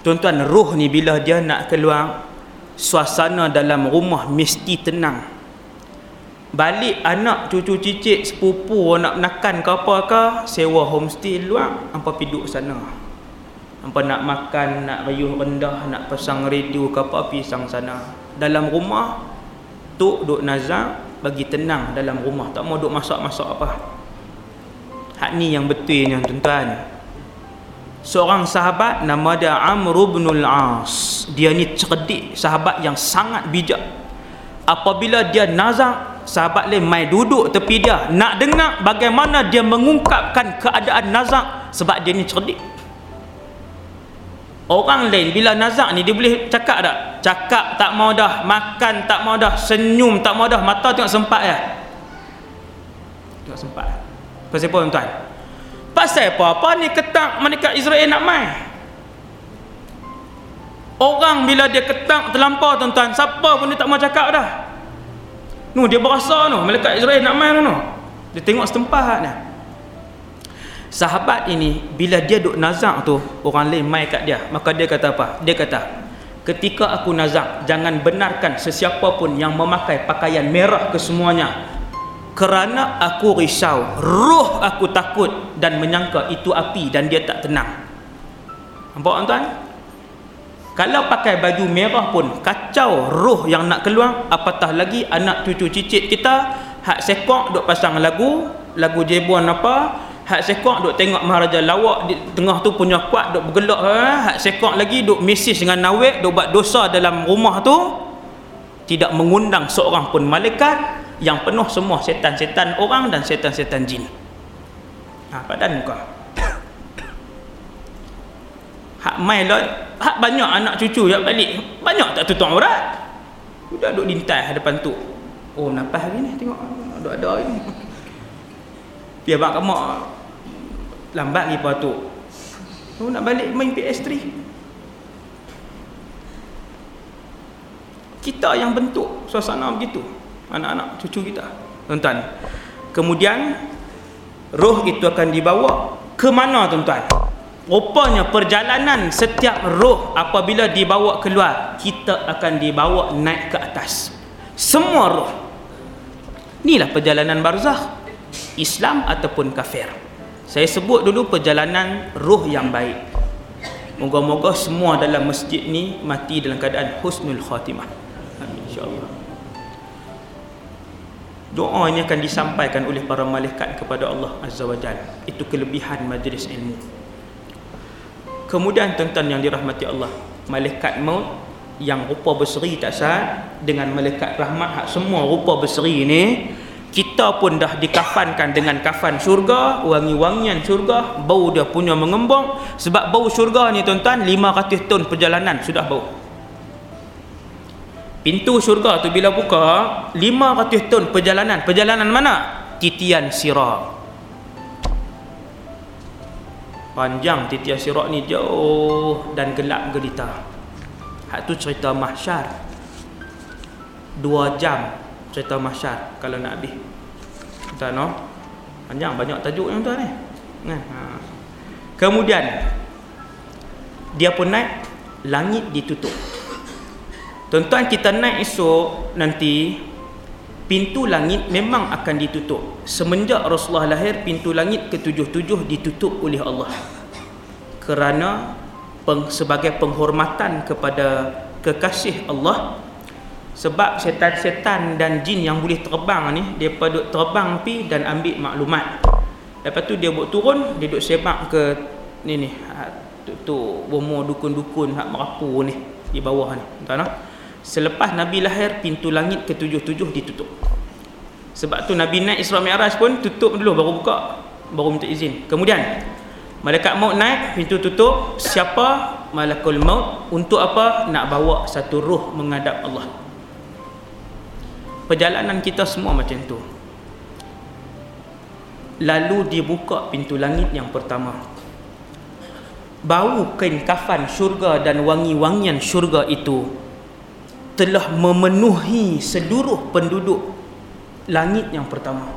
A: Tuan-tuan roh ni bila dia nak keluar suasana dalam rumah mesti tenang. Balik anak cucu cicit sepupu nak menakan ke apa ke sewa homestay luar hampa piduk sana. Hampa nak makan nak rayuh rendah nak pasang radio ke apa pisang sana. Dalam rumah tu duk nazar bagi tenang dalam rumah. Tak mau duk masak-masak apa. Hak ni yang betulnya tuan-tuan. Seorang sahabat nama dia Amr bin Al-As. Dia ni cerdik sahabat yang sangat bijak. Apabila dia nazar sahabat lain mai duduk tepi dia. Nak dengar bagaimana dia mengungkapkan keadaan nazak sebab dia ni cerdik orang lain bila nazak ni dia boleh cakap tak? Cakap tak mau dah makan tak mau dah senyum tak mau dah mata tengok sempat ya? Tengok sempat. Pasal apa tuan? Pasal apa? Apa ni ketak malaikat Israel nak mai? Orang bila dia ketak terlampau tuan-tuan siapa pun dia tak mau cakap dah. Nu dia berasa tu malaikat Israel nak main tu. Dia tengok setempat ni. Sahabat ini bila dia duk nazak tu orang lain mai kat dia. Maka dia kata apa? Dia kata ketika aku nazak jangan benarkan sesiapa pun yang memakai pakaian merah ke semuanya kerana aku risau roh aku takut dan menyangka itu api dan dia tak tenang. Nampak tuan? Kalau pakai baju merah pun kacau roh yang nak keluar apatah lagi anak cucu cicit kita hak sekok duk pasang lagu lagu jebuan apa hak sekok duk tengok maharaja lawak di tengah tu punya kuat duk bergelak ha? hak sekok lagi duk mesej dengan nawek duk buat dosa dalam rumah tu tidak mengundang seorang pun malaikat yang penuh semua setan-setan orang dan setan-setan jin. Ha, badan muka hak main lah hak banyak anak cucu yang balik. Banyak tak tutup aurat? Sudah duduk lintas depan tu. Oh napas hari ni tengok. Ada ada ni. Biar bak lambat lagi pada tu nak balik main PS3 kita yang bentuk suasana begitu anak-anak cucu kita tuan-tuan kemudian roh itu akan dibawa ke mana tuan-tuan Rupanya perjalanan setiap roh apabila dibawa keluar, kita akan dibawa naik ke atas. Semua roh. Inilah perjalanan barzakh. Islam ataupun kafir. Saya sebut dulu perjalanan roh yang baik. Moga-moga semua dalam masjid ni mati dalam keadaan husnul khatimah. Amin insya-Allah. Doa ini akan disampaikan oleh para malaikat kepada Allah Azza wa Jalla. Itu kelebihan majlis ilmu. Kemudian tuan-tuan yang dirahmati Allah, malaikat maut yang rupa berseri tak sah dengan malaikat rahmat hak semua rupa berseri ni kita pun dah dikafankan dengan kafan syurga wangi-wangian syurga bau dia punya mengembang sebab bau syurga ni tuan-tuan 500 ton perjalanan sudah bau. Pintu syurga tu bila buka 500 ton perjalanan. Perjalanan mana? Titian sirah. Panjang titian sirat ni jauh dan gelap gelita. Hak tu cerita mahsyar. Dua jam cerita mahsyar kalau nak habis. Tuan no panjang banyak tajuk yang tuan ni. Kan? Ha. kemudian dia pun naik langit ditutup. Tuan-tuan kita naik esok nanti pintu langit memang akan ditutup. Semenjak Rasulullah lahir pintu langit ketujuh-tujuh ditutup oleh Allah. Kerana peng, sebagai penghormatan kepada kekasih Allah sebab setan-setan dan jin yang boleh terbang ni dia pada terbang pi dan ambil maklumat lepas tu dia buat turun dia duduk sebab ke ni ni ha, tu, tu bomo dukun-dukun hak merapu ni di bawah ni tuan Selepas Nabi lahir pintu langit ketujuh-tujuh ditutup. Sebab tu Nabi naik Isra Mi'raj pun tutup dulu baru buka, baru minta izin. Kemudian malaikat maut naik, pintu tutup. Siapa? Malakul maut untuk apa? Nak bawa satu ruh menghadap Allah. Perjalanan kita semua macam tu. Lalu dibuka pintu langit yang pertama. Bau kain kafan syurga dan wangi-wangian syurga itu telah memenuhi seluruh penduduk langit yang pertama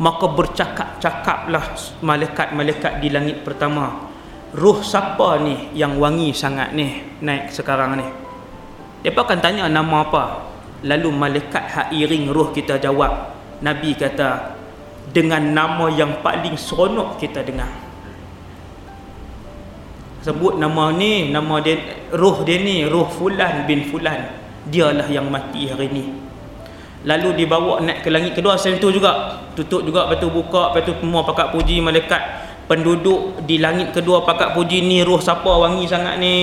A: maka bercakap-cakaplah malaikat-malaikat di langit pertama ruh siapa ni yang wangi sangat ni naik sekarang ni mereka akan tanya nama apa lalu malaikat hak iring ruh kita jawab Nabi kata dengan nama yang paling seronok kita dengar. Sebut nama ni nama dia ruh dia ni ruh fulan bin fulan. Dialah yang mati hari ni. Lalu dibawa naik ke langit kedua macam tu juga. Tutup juga lepas tu buka lepas tu semua pakat puji malaikat. Penduduk di langit kedua pakat puji ni roh siapa wangi sangat ni?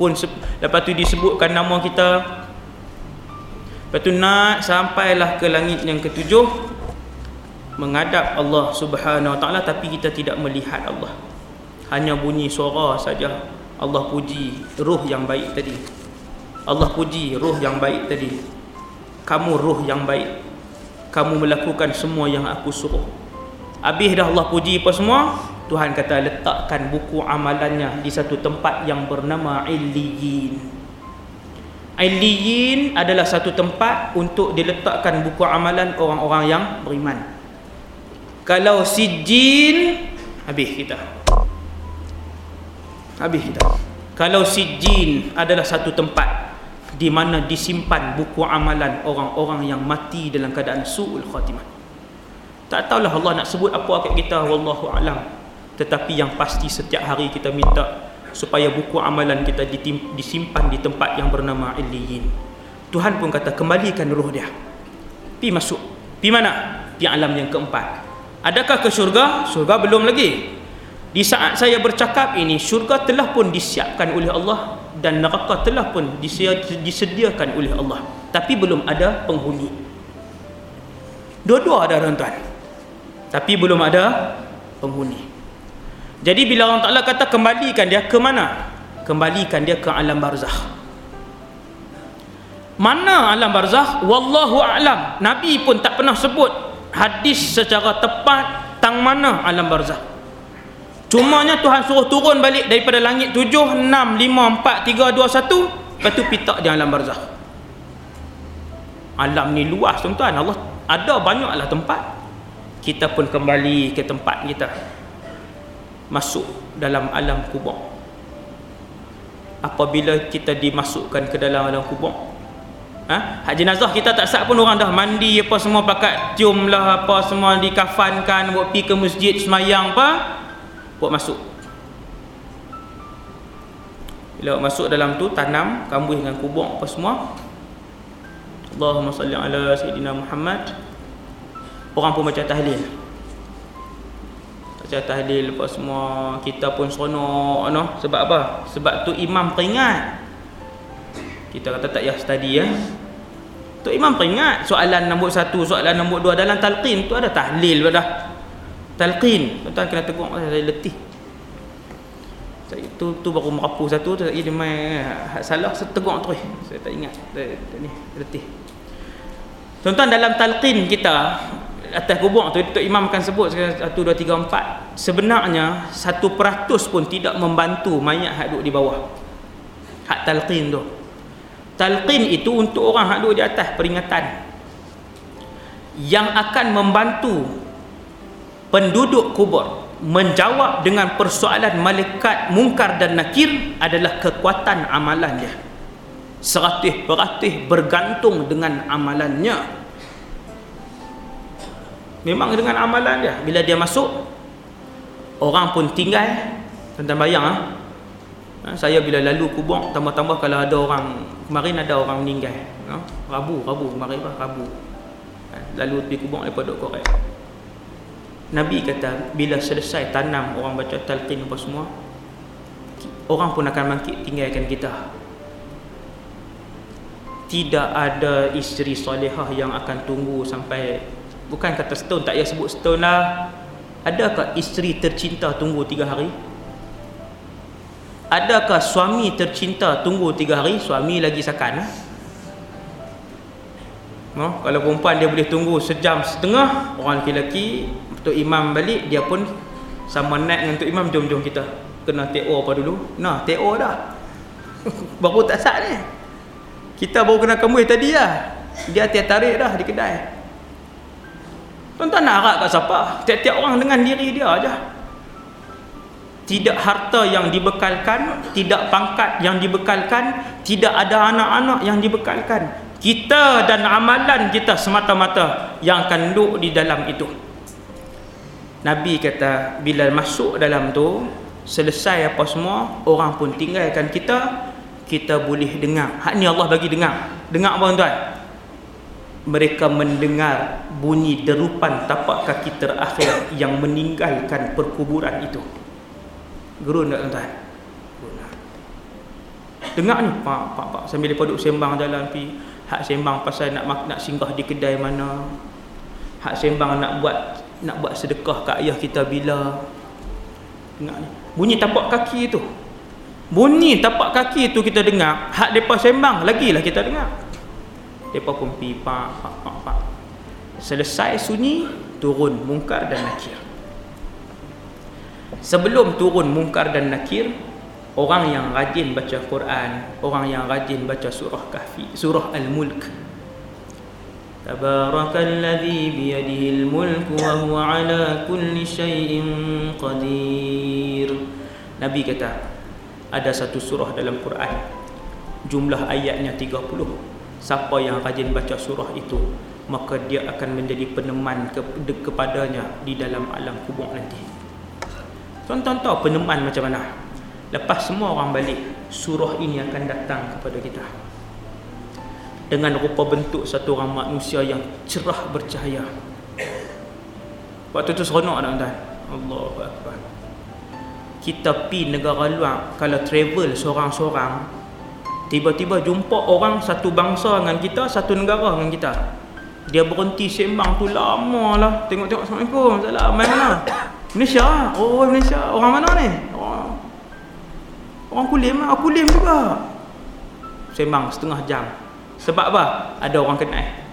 A: Pun lepas tu disebutkan nama kita Lepas tu naik sampailah ke langit yang ketujuh menghadap Allah Subhanahu Wa Taala tapi kita tidak melihat Allah. Hanya bunyi suara saja. Allah puji ruh yang baik tadi. Allah puji ruh yang baik tadi. Kamu ruh yang baik. Kamu melakukan semua yang aku suruh. Habis dah Allah puji apa semua? Tuhan kata letakkan buku amalannya di satu tempat yang bernama Illiyin. Iliyin adalah satu tempat untuk diletakkan buku amalan orang-orang yang beriman. Kalau sijin habis kita. Habis kita. Kalau sijin adalah satu tempat di mana disimpan buku amalan orang-orang yang mati dalam keadaan su'ul khatimah. Tak tahulah Allah nak sebut apa kat kita wallahu alam. Tetapi yang pasti setiap hari kita minta supaya buku amalan kita disimpan di tempat yang bernama Illiyin. Tuhan pun kata kembalikan roh dia. Pi masuk. Pi mana? Pi alam yang keempat. Adakah ke syurga? Syurga belum lagi. Di saat saya bercakap ini, syurga telah pun disiapkan oleh Allah dan neraka telah pun disediakan oleh Allah. Tapi belum ada penghuni. Dua-dua ada tuan-tuan. Tapi belum ada penghuni. Jadi bila Allah Taala kata kembalikan dia ke mana? Kembalikan dia ke alam barzakh. Mana alam barzakh? Wallahu a'lam. Nabi pun tak pernah sebut hadis secara tepat tang mana alam barzakh. Cumanya Tuhan suruh turun balik daripada langit 7 6 5 4 3 2 1 lepas tu pitak di alam barzakh. Alam ni luas tuan-tuan. Allah ada banyaklah tempat. Kita pun kembali ke tempat kita masuk dalam alam kubur. Apabila kita dimasukkan ke dalam alam kubur ha? hak jenazah kita tak sah pun orang dah mandi apa semua pakat cium lah apa semua dikafankan buat pergi ke masjid semayang apa buat masuk. Bila masuk dalam tu tanam kambuh dengan kubur apa semua Allahumma salli ala Sayyidina Muhammad. Orang pun macam tahlil baca tahlil lepas semua kita pun seronok no? sebab apa? Sebab tu imam peringat. Kita kata tak payah study ya tu imam peringat soalan nombor satu soalan nombor dua. Dalam talqin tu ada tahlil dah. Talqin. Tuan kena tegur saya letih. Saya tu tu baru merapu satu tu lagi dia main salah saya tegur terus saya tak ingat saya, ni letih. Tuan-tuan dalam talqin kita atas kubur. Tu Tok Imam akan sebut 1 2 3 4 sebenarnya 1% pun tidak membantu mayat hak duduk di bawah. Hak talqin tu. Talqin itu untuk orang hak duduk di atas peringatan. Yang akan membantu penduduk kubur menjawab dengan persoalan malaikat mungkar dan nakir adalah kekuatan amalan dia. Seratus peratus bergantung dengan amalannya memang dengan amalan dia bila dia masuk orang pun tinggal tentang bayang ha? ha? saya bila lalu kubur tambah-tambah kalau ada orang kemarin ada orang meninggal ha? rabu rabu kemarin apa rabu ha? lalu pergi kubur lepas duduk korek Nabi kata bila selesai tanam orang baca talqin apa semua orang pun akan bangkit tinggalkan kita tidak ada isteri solehah yang akan tunggu sampai bukan kata setahun tak payah sebut setahun lah. Adakah isteri tercinta tunggu tiga hari? Adakah suami tercinta tunggu tiga hari? Suami lagi sakan eh? no? kalau perempuan dia boleh tunggu sejam setengah. Orang lelaki untuk imam balik dia pun sama naik dengan untuk imam. Jom-jom kita kena TO apa dulu. Nah TO dah. [LAUGHS] Baru tak sah ni. Kita baru kena kemui tadi lah. Dia tiap tarik dah di kedai Tuan-tuan nak harap kat siapa? Tiap-tiap orang dengan diri dia aja. Tidak harta yang dibekalkan, tidak pangkat yang dibekalkan, tidak ada anak-anak yang dibekalkan. Kita dan amalan kita semata-mata yang akan duduk di dalam itu. Nabi kata bila masuk dalam tu, selesai apa semua, orang pun tinggalkan kita, kita boleh dengar. Hak ni Allah bagi dengar. Dengar apa tuan-tuan? Mereka mendengar bunyi derupan tapak kaki terakhir yang meninggalkan perkuburan itu. Guru tak tuan-tuan? Dengar ni, pak, pak, pak. Sambil dia duduk sembang jalan pi. hak sembang pasal nak nak singgah di kedai mana hak sembang nak buat nak buat sedekah kat ayah kita bila dengar ni bunyi tapak kaki tu bunyi tapak kaki tu kita dengar hak depa sembang lagilah kita dengar depa pun pi pak pak pak pa. selesai sunyi turun mungkar dan nakir sebelum turun mungkar dan nakir orang yang rajin baca Quran orang yang rajin baca surah kahfi surah al-mulk تبارك الذي بيده الملك وهو على كل شيء قدير Nabi kata ada satu surah dalam Quran jumlah ayatnya 30 siapa yang rajin baca surah itu maka dia akan menjadi peneman ke kepadanya di dalam alam kubur nanti tuan-tuan tahu peneman macam mana lepas semua orang balik surah ini akan datang kepada kita dengan rupa bentuk satu orang manusia yang cerah bercahaya. Waktu tu seronok tak tuan? Allahu akbar. Kita pi negara luar kalau travel seorang-seorang tiba-tiba jumpa orang satu bangsa dengan kita, satu negara dengan kita. Dia berhenti sembang tu lama lah. Tengok-tengok Assalamualaikum. Salam. Main mana? [COUGHS] Malaysia. Oh, Malaysia. Orang mana ni? Orang, orang kulim. Aku kulim juga. Sembang setengah jam. Sebab apa? Ada orang kenal.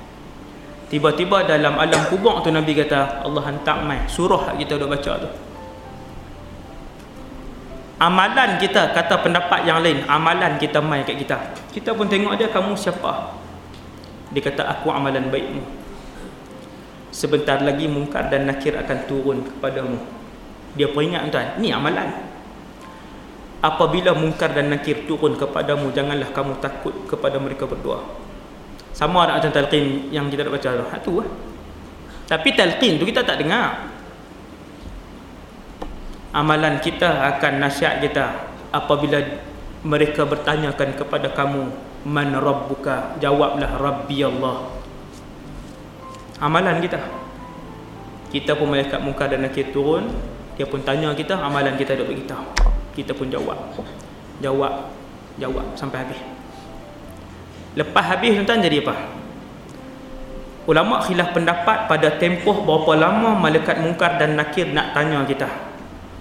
A: Tiba-tiba dalam alam kubur tu Nabi kata Allah hantar mai surah kita dah baca tu. Amalan kita kata pendapat yang lain, amalan kita mai kat kita. Kita pun tengok dia kamu siapa? Dia kata aku amalan baikmu. Sebentar lagi mungkar dan nakir akan turun kepadamu. Dia peringat tuan, ni amalan. Apabila mungkar dan nakir turun kepadamu, janganlah kamu takut kepada mereka berdua. Sama ada macam talqin yang kita nak baca. Ha tu lah. Tapi talqin tu kita tak dengar. Amalan kita akan nasihat kita apabila mereka bertanyakan kepada kamu man rabbuka? Jawablah rabbi Allah. Amalan kita. Kita pun malaikat muka dan nakir turun dia pun tanya kita amalan kita duk beritahu kita pun jawab. Jawab jawab sampai habis. Lepas habis tuan-tuan jadi apa? Ulama khilaf pendapat pada tempoh berapa lama malaikat mungkar dan nakir nak tanya kita.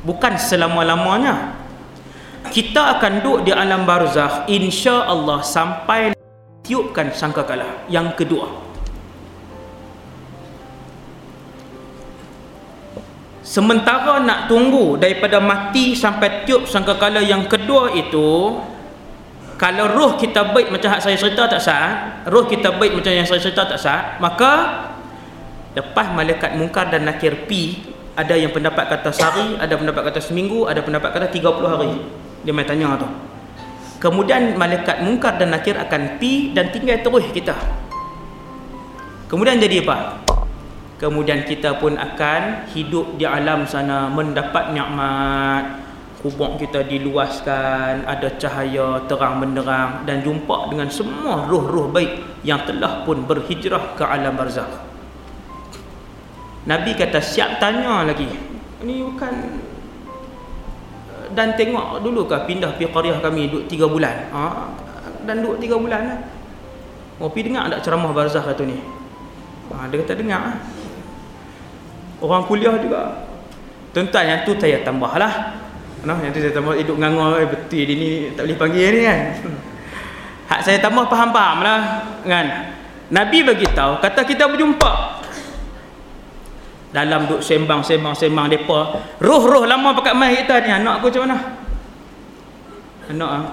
A: Bukan selama-lamanya. Kita akan duduk di alam barzakh insya-Allah sampai tiupkan sangkakala yang kedua. Sementara nak tunggu daripada mati sampai tiup sangkakala yang kedua itu kalau roh kita baik macam hak saya cerita tak sah roh kita baik macam yang saya cerita tak sah maka lepas malaikat mungkar dan nakir pi ada yang pendapat kata sehari ada pendapat kata seminggu ada pendapat kata 30 hari. Dia main tanya tu. Kemudian malaikat mungkar dan nakir akan pi dan tinggal terus kita. Kemudian jadi apa? Kemudian kita pun akan hidup di alam sana mendapat nikmat. Kubur kita diluaskan ada cahaya terang benderang dan jumpa dengan semua ruh-ruh baik yang telah pun berhijrah ke alam barzakh Nabi kata siap tanya lagi ini bukan dan tengok dulu kah pindah pergi qaryah kami duduk 3 bulan ha? dan duduk 3 bulan lah. oh pergi dengar tak ceramah barzakh tu ni ha, dia kata dengar orang kuliah juga tuan-tuan yang tu saya tambah lah Noh, yang tu saya tambah hidup ngangor eh, betul dia ni tak boleh panggil ni kan. [LAUGHS] Hak saya tambah faham-faham lah kan. Nabi bagi tahu kata kita berjumpa dalam duk sembang-sembang-sembang depa. Roh-roh lama pakat mai kita ni anak aku macam mana? Anak ah,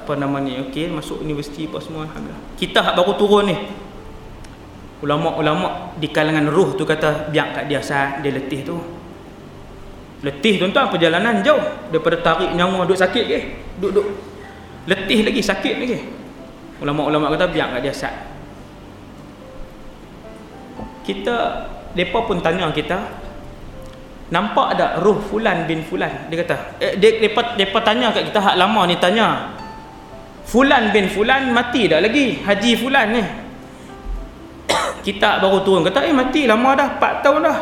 A: apa nama ni? Okey, masuk universiti apa semua alhamdulillah. Kita hak baru turun ni. Ulama-ulama di kalangan roh tu kata biar kat dia sat dia letih tu. Letih tuan-tuan perjalanan jauh daripada tarik nyawa duk sakit ke. Duk duk letih lagi sakit lagi. Ulama-ulama kata biar kat dia sat. Kita depa pun tanya kita nampak ada roh fulan bin fulan? Dia kata eh, dia depa depa tanya kat kita hak lama ni tanya fulan bin fulan mati dah lagi? Haji fulan ni? [COUGHS] Kita baru turun kata eh mati lama dah 4 tahun dah.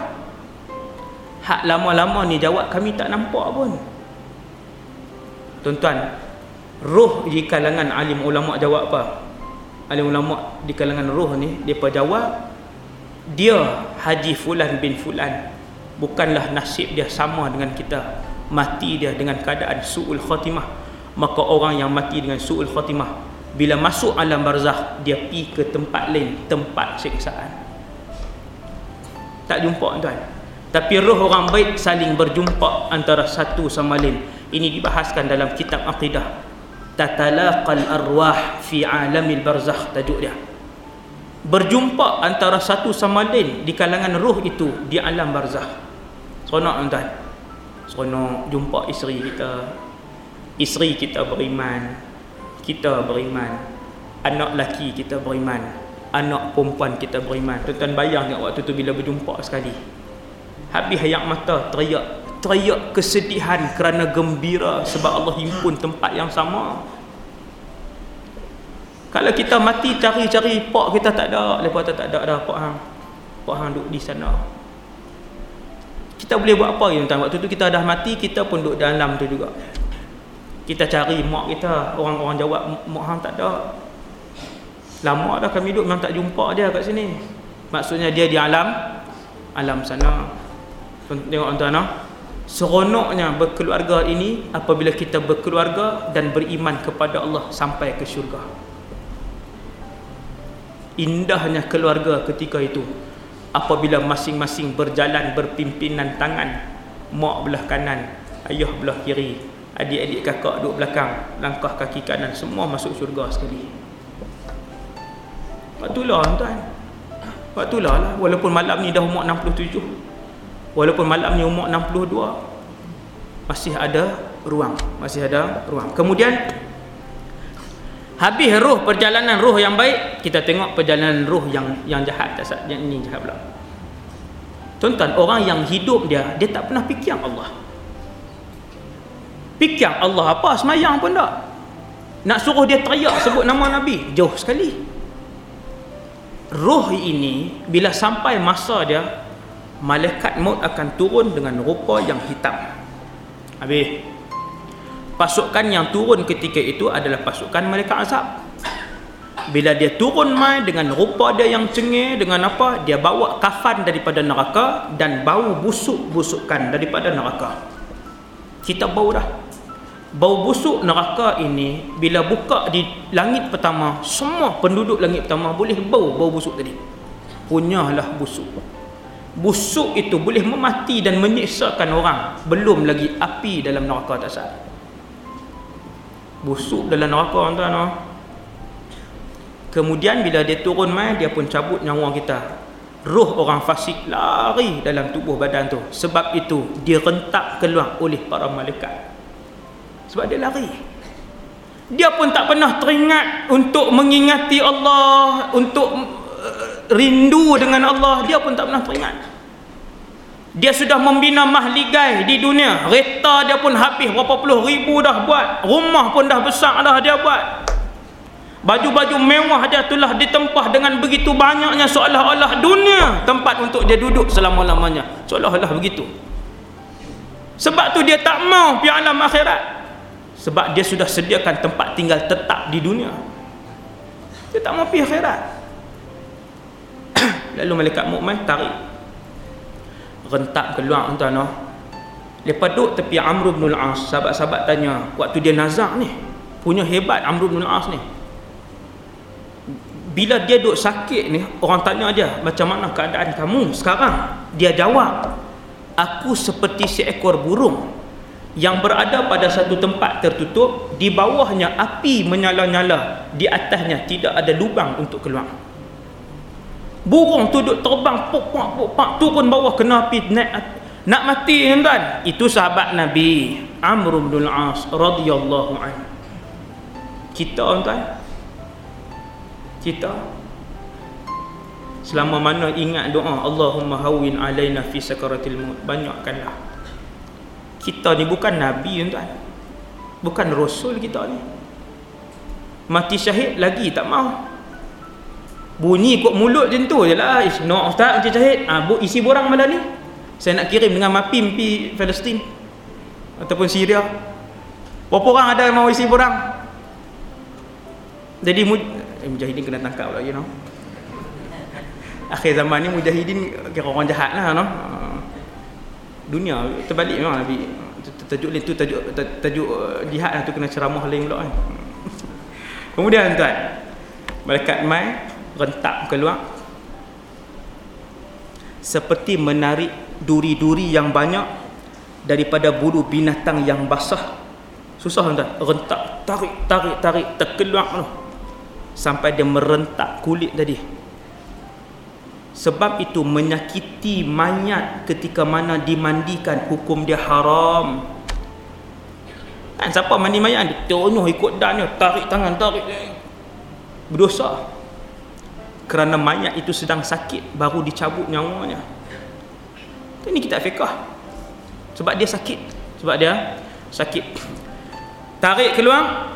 A: Hak lama-lama ni jawab kami tak nampak pun. Tuan-tuan roh di kalangan alim ulama jawab apa? Alim ulama di kalangan roh ni depa jawab dia Haji Fulan bin Fulan. Bukanlah nasib dia sama dengan kita. Mati dia dengan keadaan su'ul khatimah. Maka orang yang mati dengan su'ul khatimah bila masuk alam barzakh dia pi ke tempat lain tempat siksaan. Tak jumpa tuan. Tapi roh orang baik saling berjumpa antara satu sama lain. Ini dibahaskan dalam kitab aqidah tatalaqal arwah fi alamil barzakh tajuk dia berjumpa antara satu sama lain di kalangan roh itu di alam barzah. Seronok tuan. Seronok jumpa isteri kita. Isteri kita beriman. Kita beriman. Anak laki kita beriman. Anak perempuan kita beriman. Tuan-tuan bayang tak waktu tu bila berjumpa sekali. Habis hayat mata teriak. Teriak kesedihan kerana gembira sebab Allah himpun tempat yang sama kalau kita mati cari-cari pak kita tak ada, lepas tu tak ada dah pak hang. Pak hang duduk di sana. Kita boleh buat apa ya tuan? Waktu tu kita dah mati, kita pun duduk dalam tu juga. Kita cari mak kita, orang-orang jawab mak hang tak ada. Lama dah kami duduk memang tak jumpa dia kat sini. Maksudnya dia di alam alam sana. Tengok tuan-tuan ah. Seronoknya berkeluarga ini apabila kita berkeluarga dan beriman kepada Allah sampai ke syurga indahnya keluarga ketika itu. Apabila masing-masing berjalan berpimpinan tangan mak belah kanan ayah belah kiri adik-adik kakak duduk belakang langkah kaki kanan semua masuk syurga sekali. Waktu lah tuan. Waktu lah lah. Walaupun malam ni dah umur 67 walaupun malam ni umur 62 masih ada ruang masih ada ruang. Kemudian Habis roh perjalanan roh yang baik, kita tengok perjalanan roh yang yang jahat tak yang ini jahat pula. Tuan-tuan, orang yang hidup dia, dia tak pernah fikir Allah. Fikir Allah apa? Semayang pun tak. Nak suruh dia teriak sebut nama Nabi, jauh sekali. Roh ini bila sampai masa dia malaikat maut akan turun dengan rupa yang hitam. Habis pasukan yang turun ketika itu adalah pasukan malaikat azab. Bila dia turun mai dengan rupa dia yang cengih dengan apa dia bawa kafan daripada neraka dan bau busuk-busukkan daripada neraka. Kita bau dah. Bau busuk neraka ini bila buka di langit pertama semua penduduk langit pertama boleh bau bau busuk tadi. Punyalah busuk. Busuk itu boleh memati dan menyiksakan orang. Belum lagi api dalam neraka tak sah busuk dalam neraka tuan-tuan kemudian bila dia turun mai dia pun cabut nyawa kita. Roh orang fasik lari dalam tubuh badan tu. Sebab itu dia rentak keluar oleh para malaikat. Sebab dia lari. Dia pun tak pernah teringat untuk mengingati Allah untuk uh, rindu dengan Allah. Dia pun tak pernah teringat dia sudah membina mahligai di dunia. Kereta dia pun habis. Berapa puluh ribu dah buat. Rumah pun dah besar dah dia buat. Baju-baju mewah dia telah ditempah dengan begitu banyaknya seolah-olah dunia tempat untuk dia duduk selama-lamanya. Seolah-olah begitu. Sebab tu dia tak mau pergi alam akhirat. Sebab dia sudah sediakan tempat tinggal tetap di dunia. Dia tak mau pergi akhirat. [COUGHS] Lalu malaikat mukmin tarik rentak keluar tuan noh. Lepas duduk tepi Amr bin Al-As, sahabat-sahabat tanya, waktu dia nazak ni, punya hebat Amr bin Al-As ni. Bila dia duduk sakit ni, orang tanya dia, macam mana keadaan kamu sekarang? Dia jawab, aku seperti seekor burung yang berada pada satu tempat tertutup, di bawahnya api menyala-nyala, di atasnya tidak ada lubang untuk keluar burung tu duduk terbang puk puk puk puk turun bawah kena api naik nak mati tuan? Itu sahabat Nabi Amr bin Al-As radhiyallahu anhu. Kita tuan? Kita selama mana ingat doa Allahumma hawin alaina fi sakaratil maut. Banyakkanlah. Kita ni bukan nabi tuan. Bukan rasul kita ni. Mati syahid lagi tak mau bunyi kot mulut macam tu je lah. No ustaz macam cahit ha, bu, isi borang malam ni saya nak kirim dengan mapim pi Palestin ataupun Syria. Berapa orang ada yang mau isi borang? Jadi eh, mujahidin kena tangkap lagi you know. Akhir zaman ni mujahidin kira orang jahat lah no? Ah. dunia terbalik memang Nabi tajuk lain tu tajuk tajuk uh, jihad lah tu kena ceramah lain pula kan. [LAUGHS] Kemudian tuan malaikat mai rentak keluar seperti menarik duri-duri yang banyak daripada bulu binatang yang basah. Susah tuan rentak tarik tarik tarik terkeluar tu. Sampai dia merentak kulit tadi. Sebab itu menyakiti mayat ketika mana dimandikan hukum dia haram. Kan siapa mandi mayat dia tonyoh ikut dannya tarik tangan tarik. Berdosa kerana mayat itu sedang sakit baru dicabut nyawanya ini kita fikah sebab dia sakit sebab dia sakit tarik keluar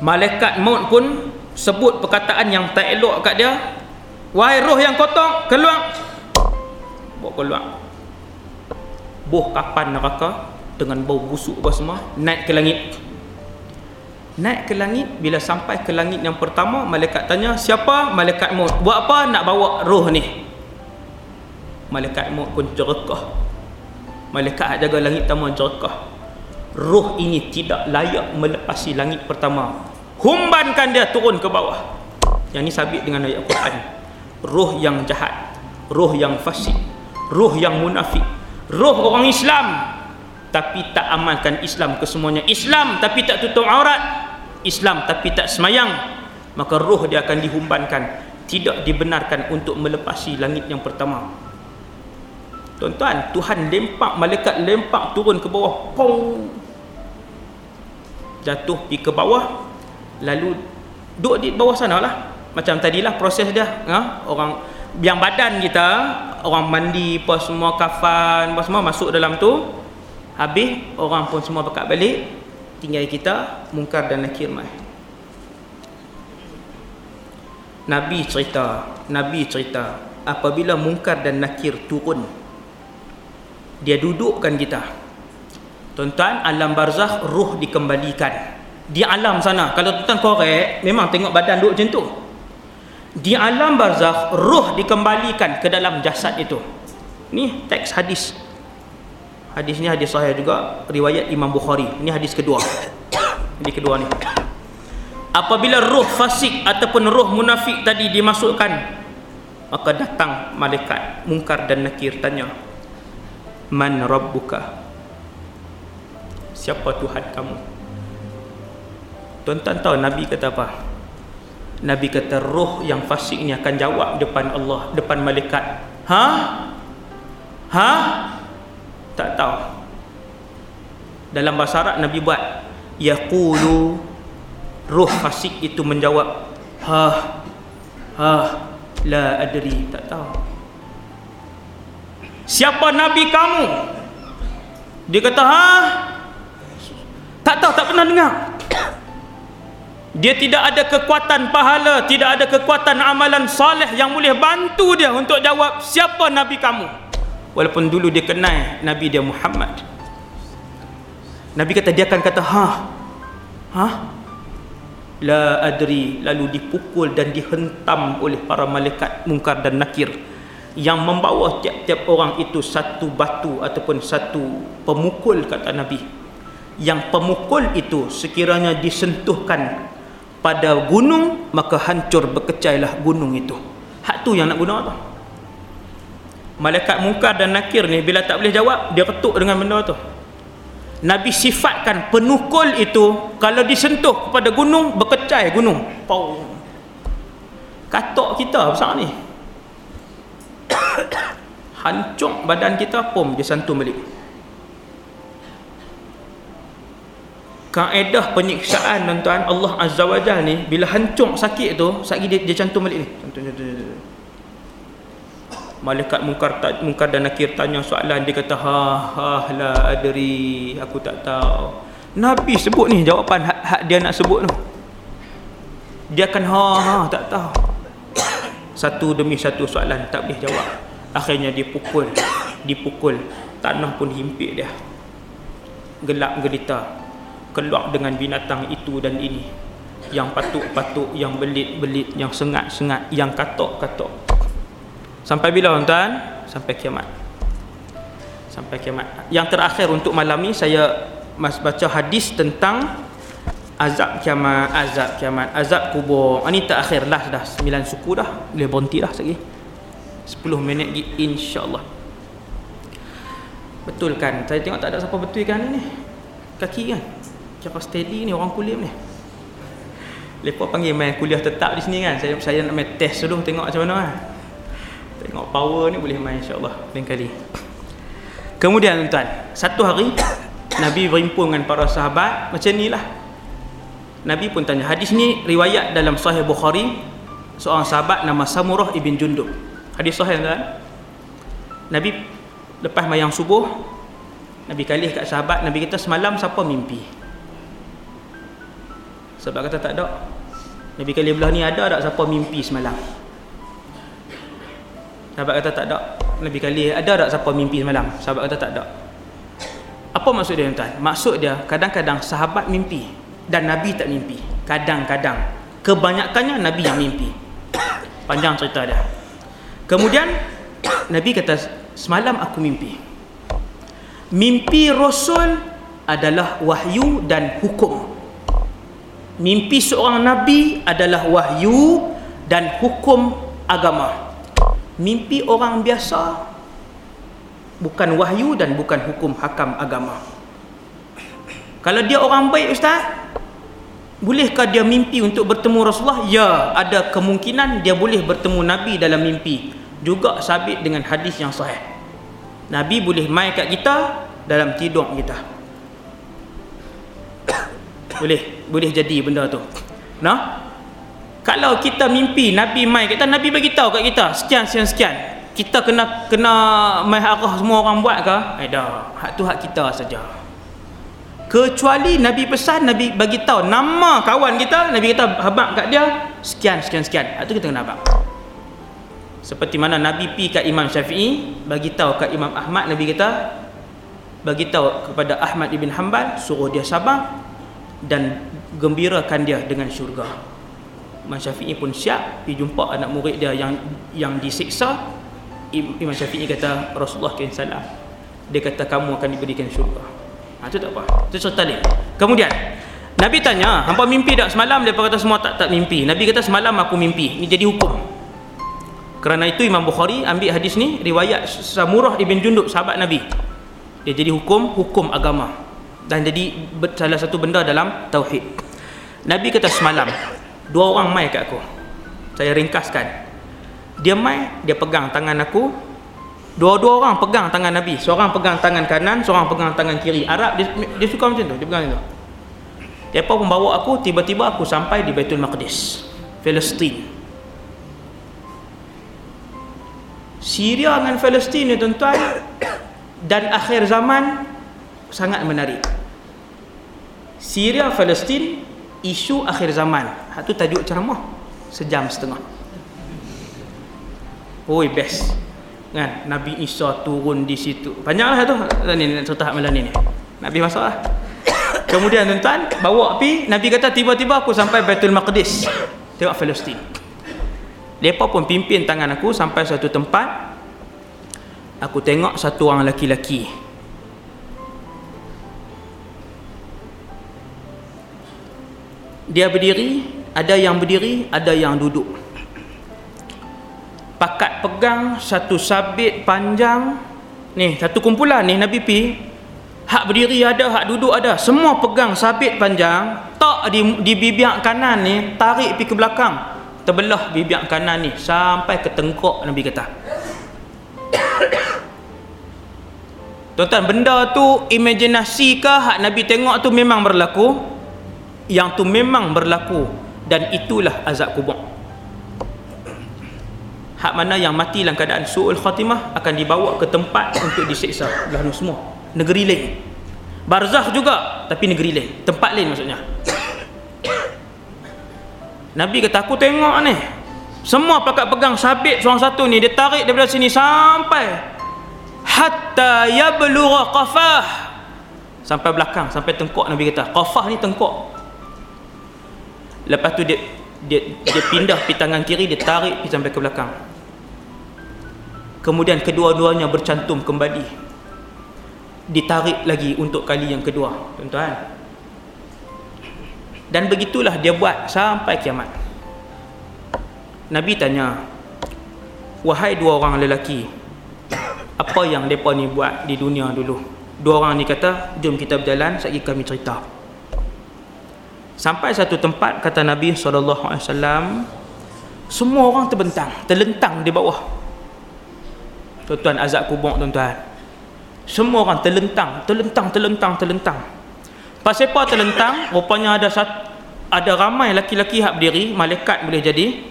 A: malaikat maut pun sebut perkataan yang tak elok kat dia Wahai roh yang kotor, keluar. Bawa keluar. Boh kapan neraka dengan bau busuk apa semua naik ke langit. Naik ke langit bila sampai ke langit yang pertama malaikat tanya siapa malaikat maut? Buat apa nak bawa roh ni? Malaikat maut pun jerekah malaikat jaga langit pertama jerekah roh ini tidak layak melepasi langit pertama. Humbankan dia turun ke bawah. Yang ni sabit dengan ayat Quran. Roh yang jahat roh yang fasik roh yang munafik roh orang Islam tapi tak amalkan Islam ke semuanya Islam tapi tak tutup aurat. Islam tapi tak semayang. Maka roh dia akan dihumbankan. Tidak dibenarkan untuk melepasi langit yang pertama. Tuan-tuan Tuhan lempak malaikat lempak turun ke bawah. Pong! Jatuh pergi ke bawah. Lalu duduk di bawah sana lah macam tadilah proses dia ha? orang yang badan kita orang mandi apa semua kafan apa semua masuk dalam tu habis orang pun semua bekat balik tinggal kita mungkar dan nakir mai. Nabi cerita Nabi cerita apabila mungkar dan nakir turun dia dudukkan kita. Tuan-tuan alam barzakh ruh dikembalikan. Di alam sana kalau tuan-tuan korek memang tengok badan duduk macam tu. Di alam barzakh roh dikembalikan ke dalam jasad itu. Ni teks hadis hadis ni hadis sahih juga riwayat Imam Bukhari ini hadis kedua hadis kedua ni apabila roh fasik ataupun roh munafik tadi dimasukkan maka datang malaikat mungkar dan nakir tanya man rabbuka siapa tuhan kamu tuan-tuan tahu nabi kata apa Nabi kata roh yang fasik ni akan jawab depan Allah, depan malaikat. Ha? Ha? Tak tahu. Dalam bahasa Arab Nabi buat yaqulu. Roh fasik itu menjawab ha ha la adri. Tak tahu. Siapa nabi kamu? Dia kata ha? Tak tahu tak pernah dengar. Dia tidak ada kekuatan pahala tidak ada kekuatan amalan soleh yang boleh bantu dia untuk jawab siapa nabi kamu walaupun dulu dia kenal nabi dia Muhammad. Nabi kata dia akan kata ha ha? La adri lalu dipukul dan dihentam oleh para malaikat mungkar dan nakir yang membawa tiap-tiap orang itu satu batu ataupun satu pemukul kata nabi. Yang pemukul itu sekiranya disentuhkan pada gunung maka hancur berkecailah gunung itu. Hak tu yang nak guna tu malaikat mungkar dan nakir ni bila tak boleh jawab dia ketuk dengan benda tu. Nabi sifatkan penukul itu kalau disentuh kepada gunung berkecai gunung. Pau. katok kita besar ni. [COUGHS] Hancur badan kita pun dia santum balik. Kaedah penyiksaan tuan-tuan Allah Azza wa Jal ni bila hancur sakit tu sakit dia, dia cantum balik ni. Cantum, cantum, cantum. Malaikat mungkar, mungkar dan nakir tanya soalan. Dia kata ha ha la adri. Aku tak tahu. Nabi sebut ni jawapan hak, hak dia nak sebut tu. Dia akan ha ha tak tahu. Satu demi satu soalan tak boleh jawab. Akhirnya dipukul dipukul tanah pun himpit dia. Gelap gelita. Keluar dengan binatang itu dan ini. Yang patuk-patuk yang belit-belit yang sengat-sengat yang katok-katok sampai bila tuan? Sampai kiamat. Sampai kiamat. Yang terakhir untuk malam ni saya mas baca hadis tentang azab kiamat azab kiamat azab kubur. Ini terakhir lah dah. 9 suku dah. Boleh berhenti dah sekali 10 minit lagi insyaallah. Betul kan? Saya tengok tak ada siapa betul kan ni. Kaki kan? Cakap steady ni? Orang kuliah ni. Lepas panggil main kuliah tetap di sini kan? Saya saya nak main test dulu tengok macam mana kan Tengok power ni boleh main insyaAllah. Lain kali. Kemudian tuan Satu hari [COUGHS] Nabi berhimpun dengan para sahabat Macam ni lah Nabi pun tanya Hadis ni riwayat dalam sahih Bukhari Seorang sahabat nama Samurah ibn Jundub. Hadis sahih tuan Nabi lepas mayang subuh Nabi kalih kat sahabat Nabi kata semalam siapa mimpi? Sebab kata tak ada. Nabi kali belah ni ada tak siapa mimpi semalam Sahabat kata tak ada Nabi kali ada tak siapa mimpi semalam? Sahabat kata tak ada Apa maksud dia tuan? Maksud dia kadang-kadang sahabat mimpi Dan Nabi tak mimpi. Kadang-kadang. Kebanyakannya Nabi yang mimpi. Panjang cerita dia. Kemudian Nabi kata Semalam aku mimpi. Mimpi Rasul adalah wahyu dan hukum. Mimpi seorang nabi adalah wahyu dan hukum agama mimpi orang biasa bukan wahyu dan bukan hukum hakam agama. Kalau dia orang baik ustaz bolehkah dia mimpi untuk bertemu Rasulullah? Ya ada kemungkinan dia boleh bertemu nabi dalam mimpi. Juga sabit dengan hadis yang sahih. Nabi boleh mai kat kita dalam tidur kita. [COUGHS] Boleh boleh jadi benda tu. Nah kalau kita mimpi nabi mai kita nabi bagi tahu kat kita sekian sekian sekian. Kita kena kena mai arah semua orang buat ke eh dah. Hak tu hak kita saja. Kecuali nabi pesan nabi bagi tahu nama kawan kita nabi kata habaq kat dia sekian sekian sekian. Hak tu kita kena habaq seperti mana nabi pi kat imam syafi'i bagi tahu kat imam ahmad nabi kata bagi tahu kepada ahmad ibn hanbal suruh dia sabar dan gembirakan dia dengan syurga Imam Syafi'i pun siap pergi jumpa anak murid dia yang yang disiksa. Imam Syafi'i kata Rasulullah SAW dia kata kamu akan diberikan syurga. Ha, itu tak apa. Itu cerita dia kemudian Nabi tanya hampa mimpi tak semalam? Dia kata semua tak tak mimpi. Nabi kata semalam aku mimpi. Ini jadi hukum. Kerana itu Imam Bukhari ambil hadis ni riwayat Samurah ibn Jundub sahabat Nabi. Dia jadi hukum hukum agama. Dan jadi salah satu benda dalam tauhid. Nabi kata semalam dua orang mai kat aku. Saya ringkaskan. Dia mai dia pegang tangan aku. Dua-dua orang pegang tangan Nabi. Seorang pegang tangan kanan seorang pegang tangan kiri. Arab dia, dia suka macam tu. Dia pegang macam tu. Dia pun bawa aku. Tiba-tiba aku sampai di Baitul Maqdis. Palestin Syria dengan Palestin ni tuan-tuan [COUGHS] dan akhir zaman sangat menarik. Syria Palestin isu akhir zaman. Hak tu tajuk ceramah. Sejam setengah. Oi best. Kan? Nabi Isa turun di situ. Banyaklah tu. Ni cerita malam ni Nabi masuk lah [COUGHS] kemudian tuan-tuan bawa api Nabi kata tiba-tiba aku sampai Baitul Maqdis. Tengok Palestin. Mereka pun pimpin tangan aku sampai satu tempat. Aku tengok satu orang lelaki-lelaki dia berdiri ada yang berdiri ada yang duduk. Pakat pegang satu sabit panjang. Ni satu kumpulan ni Nabi pi hak berdiri ada hak duduk ada. Semua pegang sabit panjang. Tak di, di bibiak kanan ni tarik pi ke belakang. Terbelah bibiak kanan ni sampai ke tengkok Nabi kata. [COUGHS] Tuan-tuan, benda tu imajinasi ke hak Nabi tengok tu memang berlaku? Yang tu memang berlaku dan itulah azab kubur. Hak mana yang mati dalam keadaan su'ul khatimah akan dibawa ke tempat untuk disiksa belah semua. Negeri lain. Barzakh juga tapi negeri lain. Tempat lain maksudnya. Nabi kata aku tengok ni. Semua pakat pegang sabit seorang satu ni dia tarik daripada sini sampai hatta yablugha qafah. Sampai belakang sampai tengkok Nabi kata. Qafah ni tengkok lepas tu dia dia dia pindah pi tangan kiri dia tarik pi sampai ke belakang. Kemudian kedua-duanya bercantum kembali. Ditarik lagi untuk kali yang kedua tuan-tuan. Dan begitulah dia buat sampai kiamat. Nabi tanya wahai dua orang lelaki apa yang mereka ni buat di dunia dulu? Dua orang ni kata jom kita berjalan sekali kami cerita Sampai satu tempat kata Nabi SAW Semua orang terbentang Terlentang di bawah. Tuan-tuan azab kubur tuan-tuan. Semua orang terlentang Terlentang, terlentang, terlentang. Pasal apa terlentang Rupanya ada satu, ada ramai laki-laki hak berdiri Malaikat boleh jadi.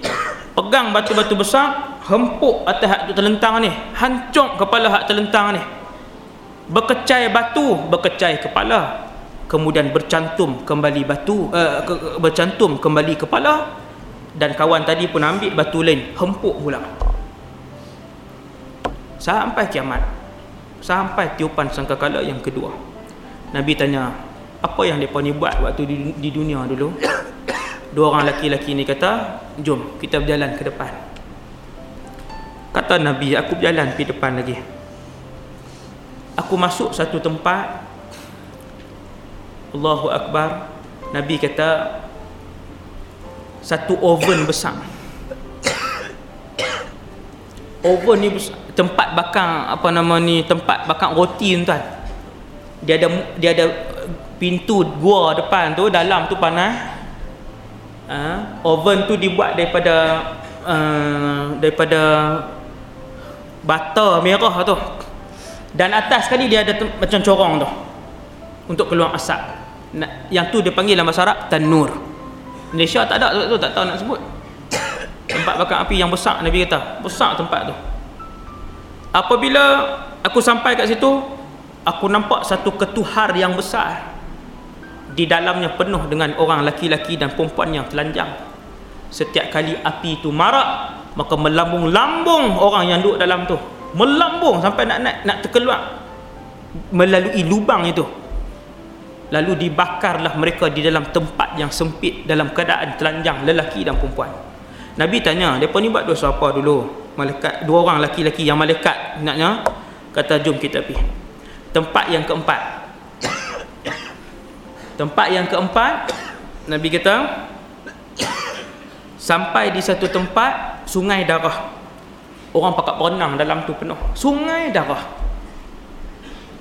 A: Pegang batu-batu besar Hempuk atas hak terlentang ni. Hancur kepala hak terlentang ni. Berkecai batu Berkecai kepala kemudian bercantum kembali batu uh, ke, bercantum kembali kepala dan kawan tadi pun ambil batu lain hempuk pula. Sampai kiamat sampai tiupan sangkakala yang kedua. Nabi tanya apa yang mereka ni buat waktu di, di dunia dulu? [COUGHS] Dua orang lelaki-lelaki ni kata jom kita berjalan ke depan. Kata Nabi aku berjalan pergi depan lagi. Aku masuk satu tempat Allahu Akbar Nabi kata satu oven besar. Oven ni tempat bakar apa nama ni tempat bakar roti tuan. Dia ada dia ada pintu gua depan tu dalam tu panas. Ha? oven tu dibuat daripada uh, daripada bata merah tu. Dan atas sekali dia ada macam corong tu untuk keluar asap yang tu dia panggil dalam bahasa Arab tanur Malaysia tak ada tu tak tahu nak sebut. Tempat bakar api yang besar Nabi kata. Besar tempat tu. Apabila aku sampai kat situ aku nampak satu ketuhar yang besar di dalamnya penuh dengan orang laki-laki dan perempuan yang telanjang. Setiap kali api itu marak maka melambung-lambung orang yang duduk dalam tu. Melambung sampai nak nak, nak terkeluar melalui lubang itu lalu dibakarlah mereka di dalam tempat yang sempit dalam keadaan telanjang lelaki dan perempuan. Nabi tanya mereka ni buat dosa apa dulu? Malaikat dua orang lelaki-lelaki yang malaikat naknya kata jom kita pergi. Tempat yang keempat. Tempat yang keempat Nabi kata sampai di satu tempat sungai darah. Orang pakat berenang dalam tu penuh. Sungai darah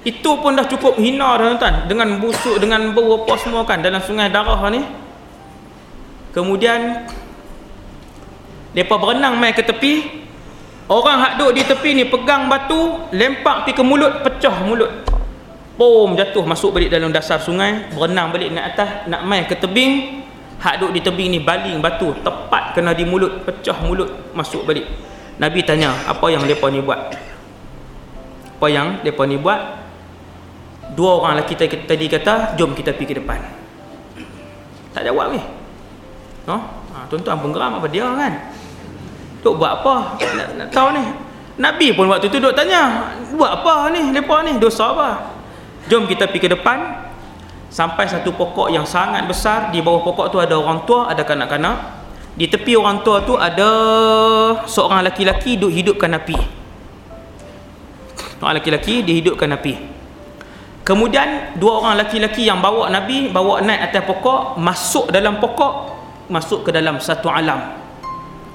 A: itu pun dah cukup hina dah tuan dengan busuk dengan bau apa semua kan dalam sungai darah ni. Kemudian mereka berenang mai ke tepi. Orang hak duduk di tepi ni pegang batu lempak pergi ke mulut pecah mulut. Pom jatuh masuk balik dalam dasar sungai berenang balik naik atas nak mai ke tebing. Hak duduk di tebing ni baling batu tepat kena di mulut pecah mulut masuk balik. Nabi tanya apa yang mereka ni buat? Apa yang mereka ni buat dua orang lelaki tadi kata jom kita pergi ke depan. Tak jawab ni. No? ha, tuan-tuan pun geram apa dia kan? Duk buat apa? Nak, nak tahu ni. Nabi pun waktu tu duk tanya buat apa ni? Mereka ni? Dosa apa? Jom kita pergi ke depan. Sampai satu pokok yang sangat besar di bawah pokok tu ada orang tua ada kanak-kanak. Di tepi orang tua tu ada seorang lelaki-lelaki duk hidupkan api. Orang lelaki-lelaki dihidupkan api Kemudian dua orang laki-laki yang bawa Nabi bawa naik atas pokok, masuk dalam pokok, masuk ke dalam satu alam.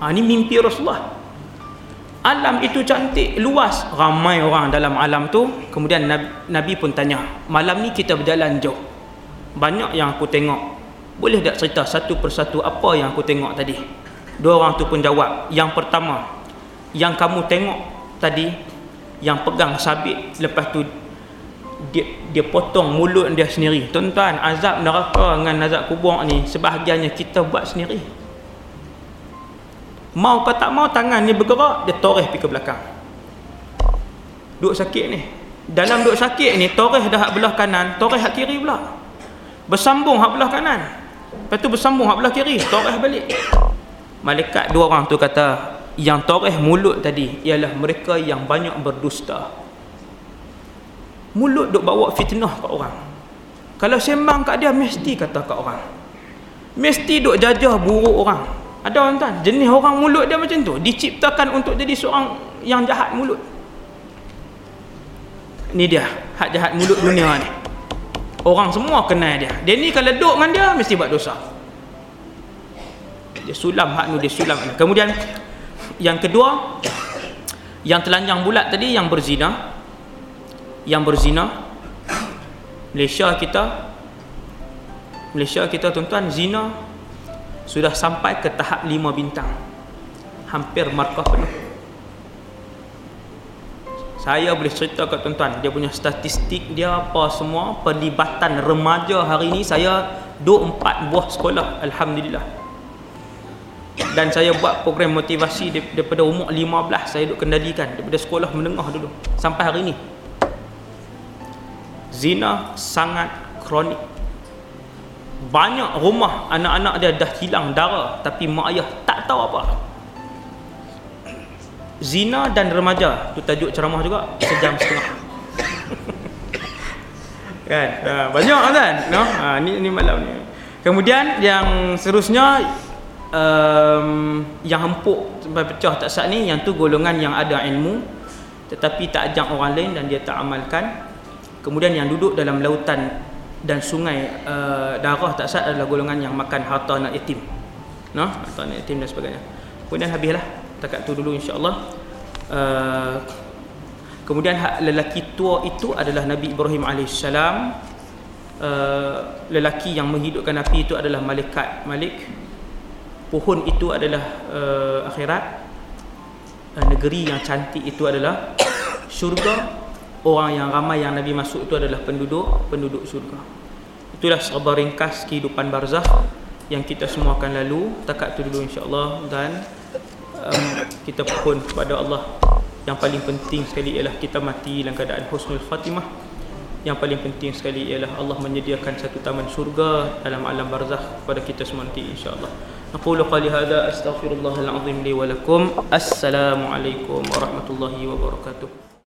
A: Ha, ini mimpi Rasulullah. Alam itu cantik, luas, ramai orang dalam alam tu. Kemudian Nabi, Nabi pun tanya, malam ni kita berjalan jauh. Banyak yang aku tengok. Boleh tak cerita satu persatu apa yang aku tengok tadi? Dua orang tu pun jawab. Yang pertama, yang kamu tengok tadi, yang pegang sabit, lepas tu dia dia potong mulut dia sendiri. Tuan-tuan azab neraka dengan azab kubur ni sebahagiannya kita buat sendiri. Mau ke tak mau tangan ni bergerak dia toreh pergi ke belakang. Duduk sakit ni. Dalam duduk sakit ni toreh dah hak belah kanan toreh hak kiri pula. Bersambung hak belah kanan. Lepas tu bersambung hak belah kiri toreh balik. Malaikat dua orang tu kata yang toreh mulut tadi ialah mereka yang banyak berdusta mulut duk bawa fitnah kat orang. Kalau sembang kat dia mesti kata kat orang. Mesti duk jajah buruk orang. Ada orang tuan jenis orang mulut dia macam tu diciptakan untuk jadi seorang yang jahat mulut. Ni dia hak jahat mulut dunia ni. Orang semua kenal dia. Dia ni kalau duduk dengan dia mesti buat dosa. Dia sulam hak nu dia sulam. Kemudian yang kedua yang telanjang bulat tadi yang berzina yang berzina. Malaysia kita Malaysia kita tuan-tuan zina sudah sampai ke tahap lima bintang. Hampir markah penuh. Saya boleh cerita ke tuan-tuan dia punya statistik dia apa semua. Pelibatan remaja hari ini saya dua empat buah sekolah Alhamdulillah. Dan saya buat program motivasi daripada umur 15 saya duduk kendalikan daripada sekolah menengah dulu sampai hari ini zina sangat kronik. Banyak rumah anak-anak dia dah hilang darah tapi mak ayah tak tahu apa. Zina dan remaja tu tajuk ceramah juga sejam setengah. [LAUGHS] Kan? Uh, banyak kan? No? Ha, ni ni malam ni. Kemudian yang seterusnya um, yang empuk sampai pecah tak sat ni yang tu golongan yang ada ilmu tetapi tak ajak orang lain dan dia tak amalkan kemudian yang duduk dalam lautan dan sungai uh, darah tak sah adalah golongan yang makan harta anak yatim. Noh, harta anak yatim dan sebagainya. Kemudian habislah takat tu dulu insya-Allah. Uh, kemudian hak lelaki tua itu adalah Nabi Ibrahim alaihissalam. Uh, lelaki yang menghidupkan api itu adalah malaikat Malik. Pohon itu adalah uh, akhirat. Uh, negeri yang cantik itu adalah [COUGHS] syurga orang yang ramai yang Nabi masuk itu adalah penduduk penduduk syurga. Itulah sabar ringkas kehidupan barzakh yang kita semua akan lalu. Takat tu dulu insya-Allah dan um, kita pun kepada Allah yang paling penting sekali ialah kita mati dalam keadaan husnul khatimah. Yang paling penting sekali ialah Allah menyediakan satu taman syurga dalam alam barzakh kepada kita semua nanti insya-Allah. Aqulu qali hadza astaghfirullahal azim li wa lakum. Assalamualaikum warahmatullahi wabarakatuh.